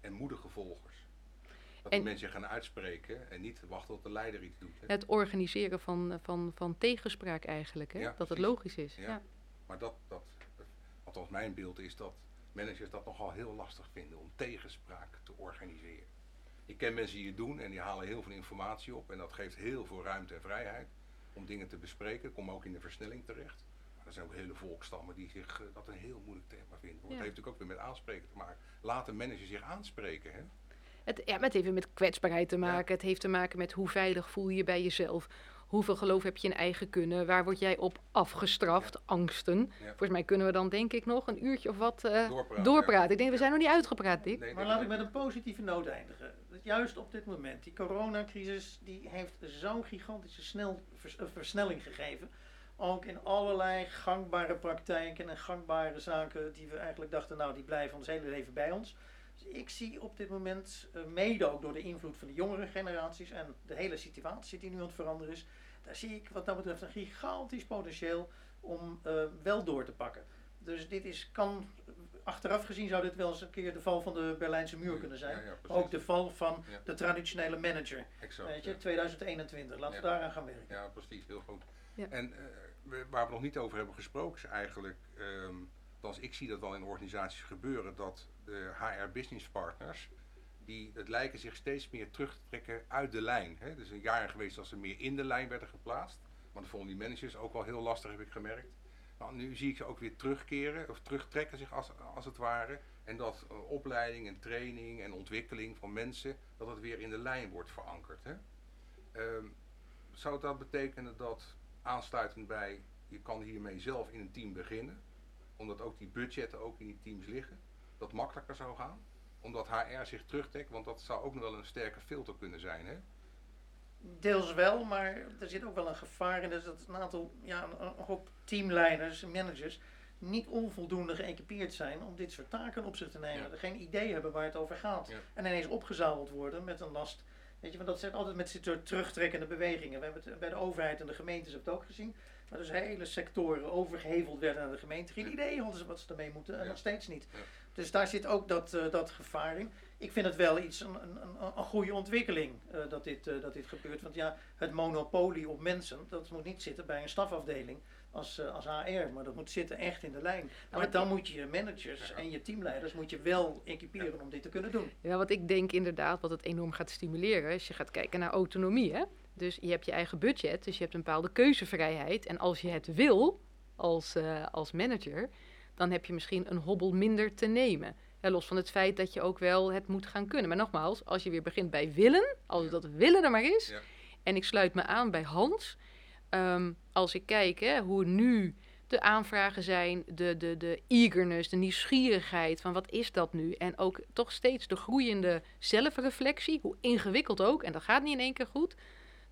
en moedige volgers. Dat En- de mensen gaan uitspreken en niet wachten tot de leider iets doet. hè. Het organiseren van, van, van tegenspraak eigenlijk, hè? Ja, dat het logisch is. Ja. Ja. Maar dat, dat, dat- althans mijn beeld is dat managers dat nogal heel lastig vinden om tegenspraak te organiseren. Ik ken mensen die het doen en die halen heel veel informatie op en dat geeft heel veel ruimte en vrijheid om dingen te bespreken. Kom ook in de versnelling terecht. Maar er zijn ook hele volkstammen die zich eh, dat een heel moeilijk thema vinden. Want Ja. het heeft natuurlijk ook weer met aanspreken te maken. Laat de manager zich aanspreken. Hè? Het, ja, maar het heeft weer met kwetsbaarheid te maken. Het heeft te maken met hoe veilig voel je je bij jezelf. Hoeveel geloof heb je in eigen kunnen? Waar word jij op afgestraft? Angsten. Volgens mij kunnen we dan denk ik nog een uurtje of wat eh, Doorpraten, doorpraten. ja. Ik denk, we zijn nog niet uitgepraat, Dick. Nee, Maar laat ik met een positieve noot eindigen. Juist op dit moment, die coronacrisis, die heeft zo'n gigantische snel, eh, versnelling gegeven. Ook in allerlei gangbare praktijken en gangbare zaken die we eigenlijk dachten, nou die blijven ons hele leven bij ons. Dus ik zie op dit moment, eh, mede ook door de invloed van de jongere generaties en de hele situatie die nu aan het veranderen is, daar zie ik wat dat betreft een gigantisch potentieel om eh, wel door te pakken. Dus dit is, kan, achteraf gezien zou dit wel eens een keer de val van de Berlijnse muur kunnen zijn. Ja, ja, precies. Ook de val van Ja. de traditionele manager. Exact, Weet je, ja. 2021. Laten we daaraan gaan werken. Ja, precies, heel goed. Ja. En eh, waar we nog niet over hebben gesproken is eigenlijk, ehm althans ik zie dat wel in organisaties gebeuren, dat de HR business partners, die, het lijken zich steeds meer terug te trekken uit de lijn. Hè. Er is een jaar geweest dat ze meer in de lijn werden geplaatst, maar dat vonden die managers ook wel heel lastig, heb ik gemerkt. Nou, nu zie ik ze ook weer terugkeren, of terugtrekken zich als, als het ware. En dat uh, opleiding en training en ontwikkeling van mensen, dat het weer in de lijn wordt verankerd. Hè? Ehm, zou dat betekenen dat aansluitend bij, je kan hiermee zelf in een team beginnen, omdat ook die budgetten ook in die teams liggen, dat makkelijker zou gaan? Omdat HR zich terugtrekt, want dat zou ook nog wel een sterke filter kunnen zijn. Hè? Deels wel, maar er zit ook wel een gevaar in dus dat een aantal, ja, een, een groep teamleiders en managers niet onvoldoende geëquipeerd zijn om dit soort taken op zich te nemen. Ja. Geen idee hebben waar het over gaat. Ja. En ineens opgezadeld worden met een last. Weet je, want dat zijn altijd met dit soort terugtrekkende bewegingen. We hebben het bij de overheid en de gemeentes hebben het ook gezien. Maar dus hele sectoren overgeheveld werden naar de gemeente. Geen idee hadden ze wat ze ermee moeten en Ja. nog steeds niet. Dus daar zit ook dat, eh, dat gevaar in. Ik vind het wel iets, een, een, een, een goede ontwikkeling eh, dat, dit, eh, dat dit gebeurt. Want ja, het monopolie op mensen, dat moet niet zitten bij een stafafdeling als, eh, als HR. Maar dat moet zitten echt in de lijn. Maar dan moet je je managers en je teamleiders moet je wel equiperen om dit te kunnen doen. Ja, wat ik denk inderdaad, wat het enorm gaat stimuleren, is je gaat kijken naar autonomie. Hè? Dus je hebt je eigen budget, dus je hebt een bepaalde keuzevrijheid. En als je het wil, als, eh, als manager, dan heb je misschien een hobbel minder te nemen. Los van het feit dat je ook wel het moet gaan kunnen. Maar nogmaals, als je weer begint bij willen, als dat willen er maar is. Ja. En ik sluit me aan bij Hans. Ehm, als ik kijk hè, hoe nu de aanvragen zijn, de, de, de eagerness, de nieuwsgierigheid van wat is dat nu? En ook toch steeds de groeiende zelfreflectie, hoe ingewikkeld ook, en dat gaat niet in één keer goed.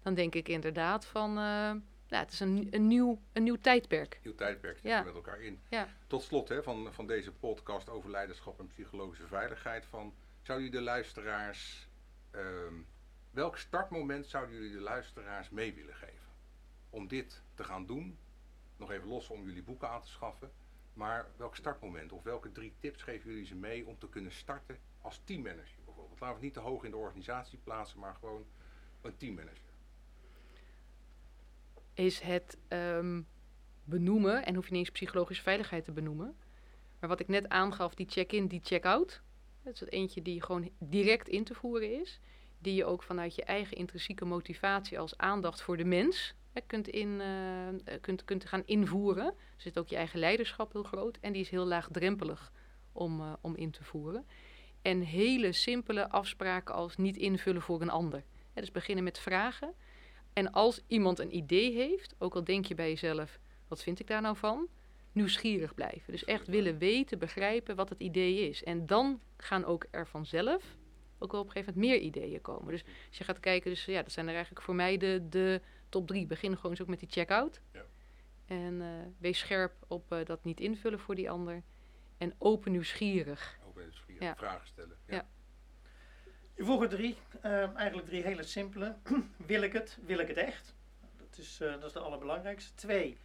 Dan denk ik inderdaad van, eh, nou, het is een, een, nieuw, een nieuw tijdperk. Nieuw tijdperk zitten Ja. we met elkaar in. Ja. Tot slot hè, van, van deze podcast over leiderschap en psychologische veiligheid. Van, zouden jullie de luisteraars, ehm, welk startmoment zouden jullie de luisteraars mee willen geven? Om dit te gaan doen, nog even los om jullie boeken aan te schaffen. Maar welk startmoment of welke drie tips geven jullie ze mee om te kunnen starten als teammanager bijvoorbeeld? Laten we het niet te hoog in de organisatie plaatsen, maar gewoon een teammanager. Is het ehm, benoemen, en hoef je niet eens psychologische veiligheid te benoemen. Maar wat ik net aangaf, die check-in, die check-out. Dat is het eentje die gewoon direct in te voeren is. Die je ook vanuit je eigen intrinsieke motivatie als aandacht voor de mens hè, kunt, in, eh, eh, kunt, kunt gaan invoeren. Er zit ook je eigen leiderschap heel groot. En die is heel laagdrempelig om, eh, om in te voeren. En hele simpele afspraken als niet invullen voor een ander. Hè, dus beginnen met vragen. En als iemand een idee heeft, ook al denk je bij jezelf, wat vind ik daar nou van? Nieuwsgierig blijven. Dus echt willen weten, begrijpen wat het idee is. En dan gaan ook er vanzelf ook wel op een gegeven moment meer ideeën komen. Dus als je gaat kijken, dus ja, dat zijn er eigenlijk voor mij de, de top drie. Begin gewoon eens ook met die check-out. Ja. En eh, wees scherp op eh, dat niet invullen voor die ander. En open nieuwsgierig. Eens Ja. vragen stellen. Ja. Je vroeg er drie, eh, eigenlijk drie hele simpele. [CLEARS THROAT] wil ik het? Wil ik het echt? Dat is, eh, dat is de allerbelangrijkste. Twee,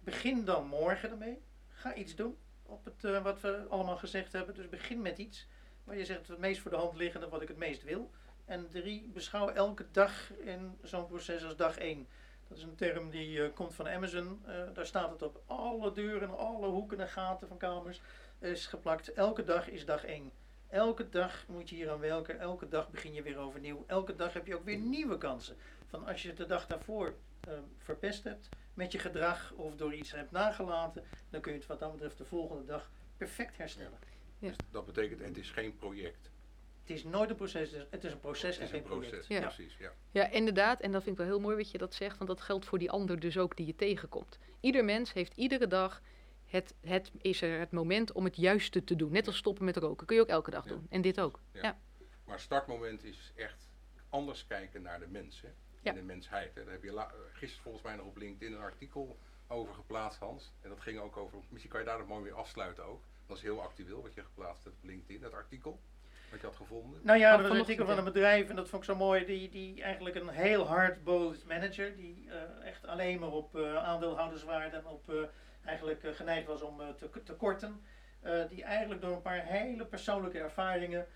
begin dan morgen ermee. Ga iets doen op het, eh, wat we allemaal gezegd hebben. Dus begin met iets waar je zegt het meest voor de hand liggende, wat ik het meest wil. En drie, beschouw elke dag in zo'n proces als dag één. Dat is een term die eh, komt van Amazon. Daar staat het op alle deuren, alle hoeken en gaten van kamers is geplakt. Elke dag is dag één. Elke dag moet je hier aan werken. Elke dag begin je weer overnieuw. Elke dag heb je ook weer nieuwe kansen. Van als je het de dag daarvoor eh, verpest hebt met je gedrag of door iets hebt nagelaten, dan kun je het wat dat betreft de volgende dag perfect herstellen. Dus dat betekent, het is geen project. Het is nooit een proces, het is- een proces Het en geen project. proces, Ja. precies. Ja. Ja, inderdaad. En dat vind ik wel heel mooi wat je dat zegt. Want dat geldt voor die ander dus ook die je tegenkomt. Ieder mens heeft iedere dag... Het, het is er het moment om het juiste te doen. Net als stoppen met roken. Kun je ook elke dag Ja. doen. En dit ook. Ja. Ja. Maar startmoment is echt anders kijken naar de mensen. Ja. En de mensheid. Hè. Daar heb je la- gisteren volgens mij nog op LinkedIn een artikel over geplaatst, Hans. En dat ging ook over, misschien kan je daar nog mooi mee afsluiten ook. Dat is heel actueel wat je geplaatst hebt op LinkedIn, dat artikel. Wat je had gevonden. Nou ja, dat was een artikel van een bedrijf en dat vond ik zo mooi. Die, die eigenlijk een heel hardboiled manager, die eh, echt alleen maar op eh, aandeelhouderswaarde en op eh, eigenlijk eh, geneigd was om eh, te, te korten. Eh, die eigenlijk door een paar hele persoonlijke ervaringen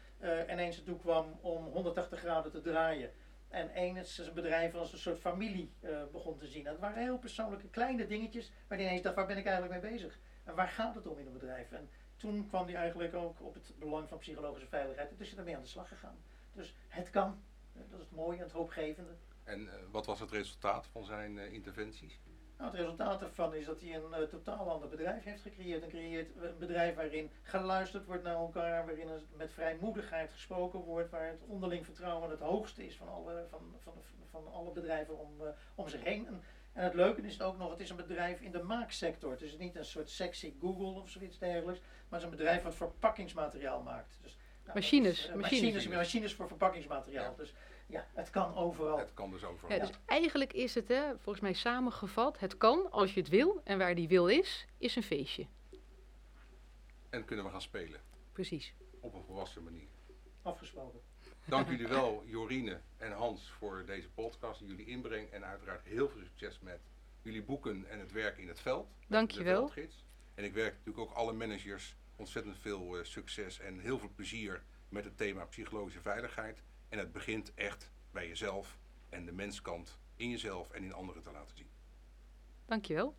ineens ertoe kwam om 180 graden te draaien. En eens zijn bedrijf als een soort familie begon te zien. Dat waren heel persoonlijke kleine dingetjes waar hij ineens dacht, waar ben ik eigenlijk mee bezig? En waar gaat het om in een bedrijf? En toen kwam hij eigenlijk ook op het belang van psychologische veiligheid. En toen is hij ermee aan de slag gegaan. Dus het kan. Dat is het mooie en het hoopgevende. En wat was het resultaat van zijn interventies? Nou, het resultaat daarvan is dat hij een eh, totaal ander bedrijf heeft gecreëerd. En creëert een bedrijf waarin geluisterd wordt naar elkaar, waarin er met vrijmoedigheid gesproken wordt, waar het onderling vertrouwen het hoogste is van alle, van, van, van alle bedrijven om, uh, om zich heen. En, en het leuke is het ook nog, het is een bedrijf in de maaksector. Het is niet een soort sexy Google of zoiets dergelijks, maar het is een bedrijf wat verpakkingsmateriaal maakt. Dus, nou, machines, is, uh, machines. machines. Machines voor verpakkingsmateriaal. Ja. Dus ja, het kan overal. Het kan dus overal. Ja, dus eigenlijk is het, hè, volgens mij samengevat, het kan als je het wil. En waar die wil is, is een feestje. En kunnen we gaan spelen. Precies. Op een volwassen manier. Afgesproken. Dank jullie [LAUGHS] wel, Jorine en Hans, voor deze podcast en jullie inbreng. En uiteraard heel veel succes met jullie boeken en het werk in het veld. Dank je wel. En ik werk natuurlijk ook alle managers ontzettend veel uh, succes en heel veel plezier met het thema psychologische veiligheid. En het begint echt bij jezelf en de menskant in jezelf en in anderen te laten zien. Dankjewel.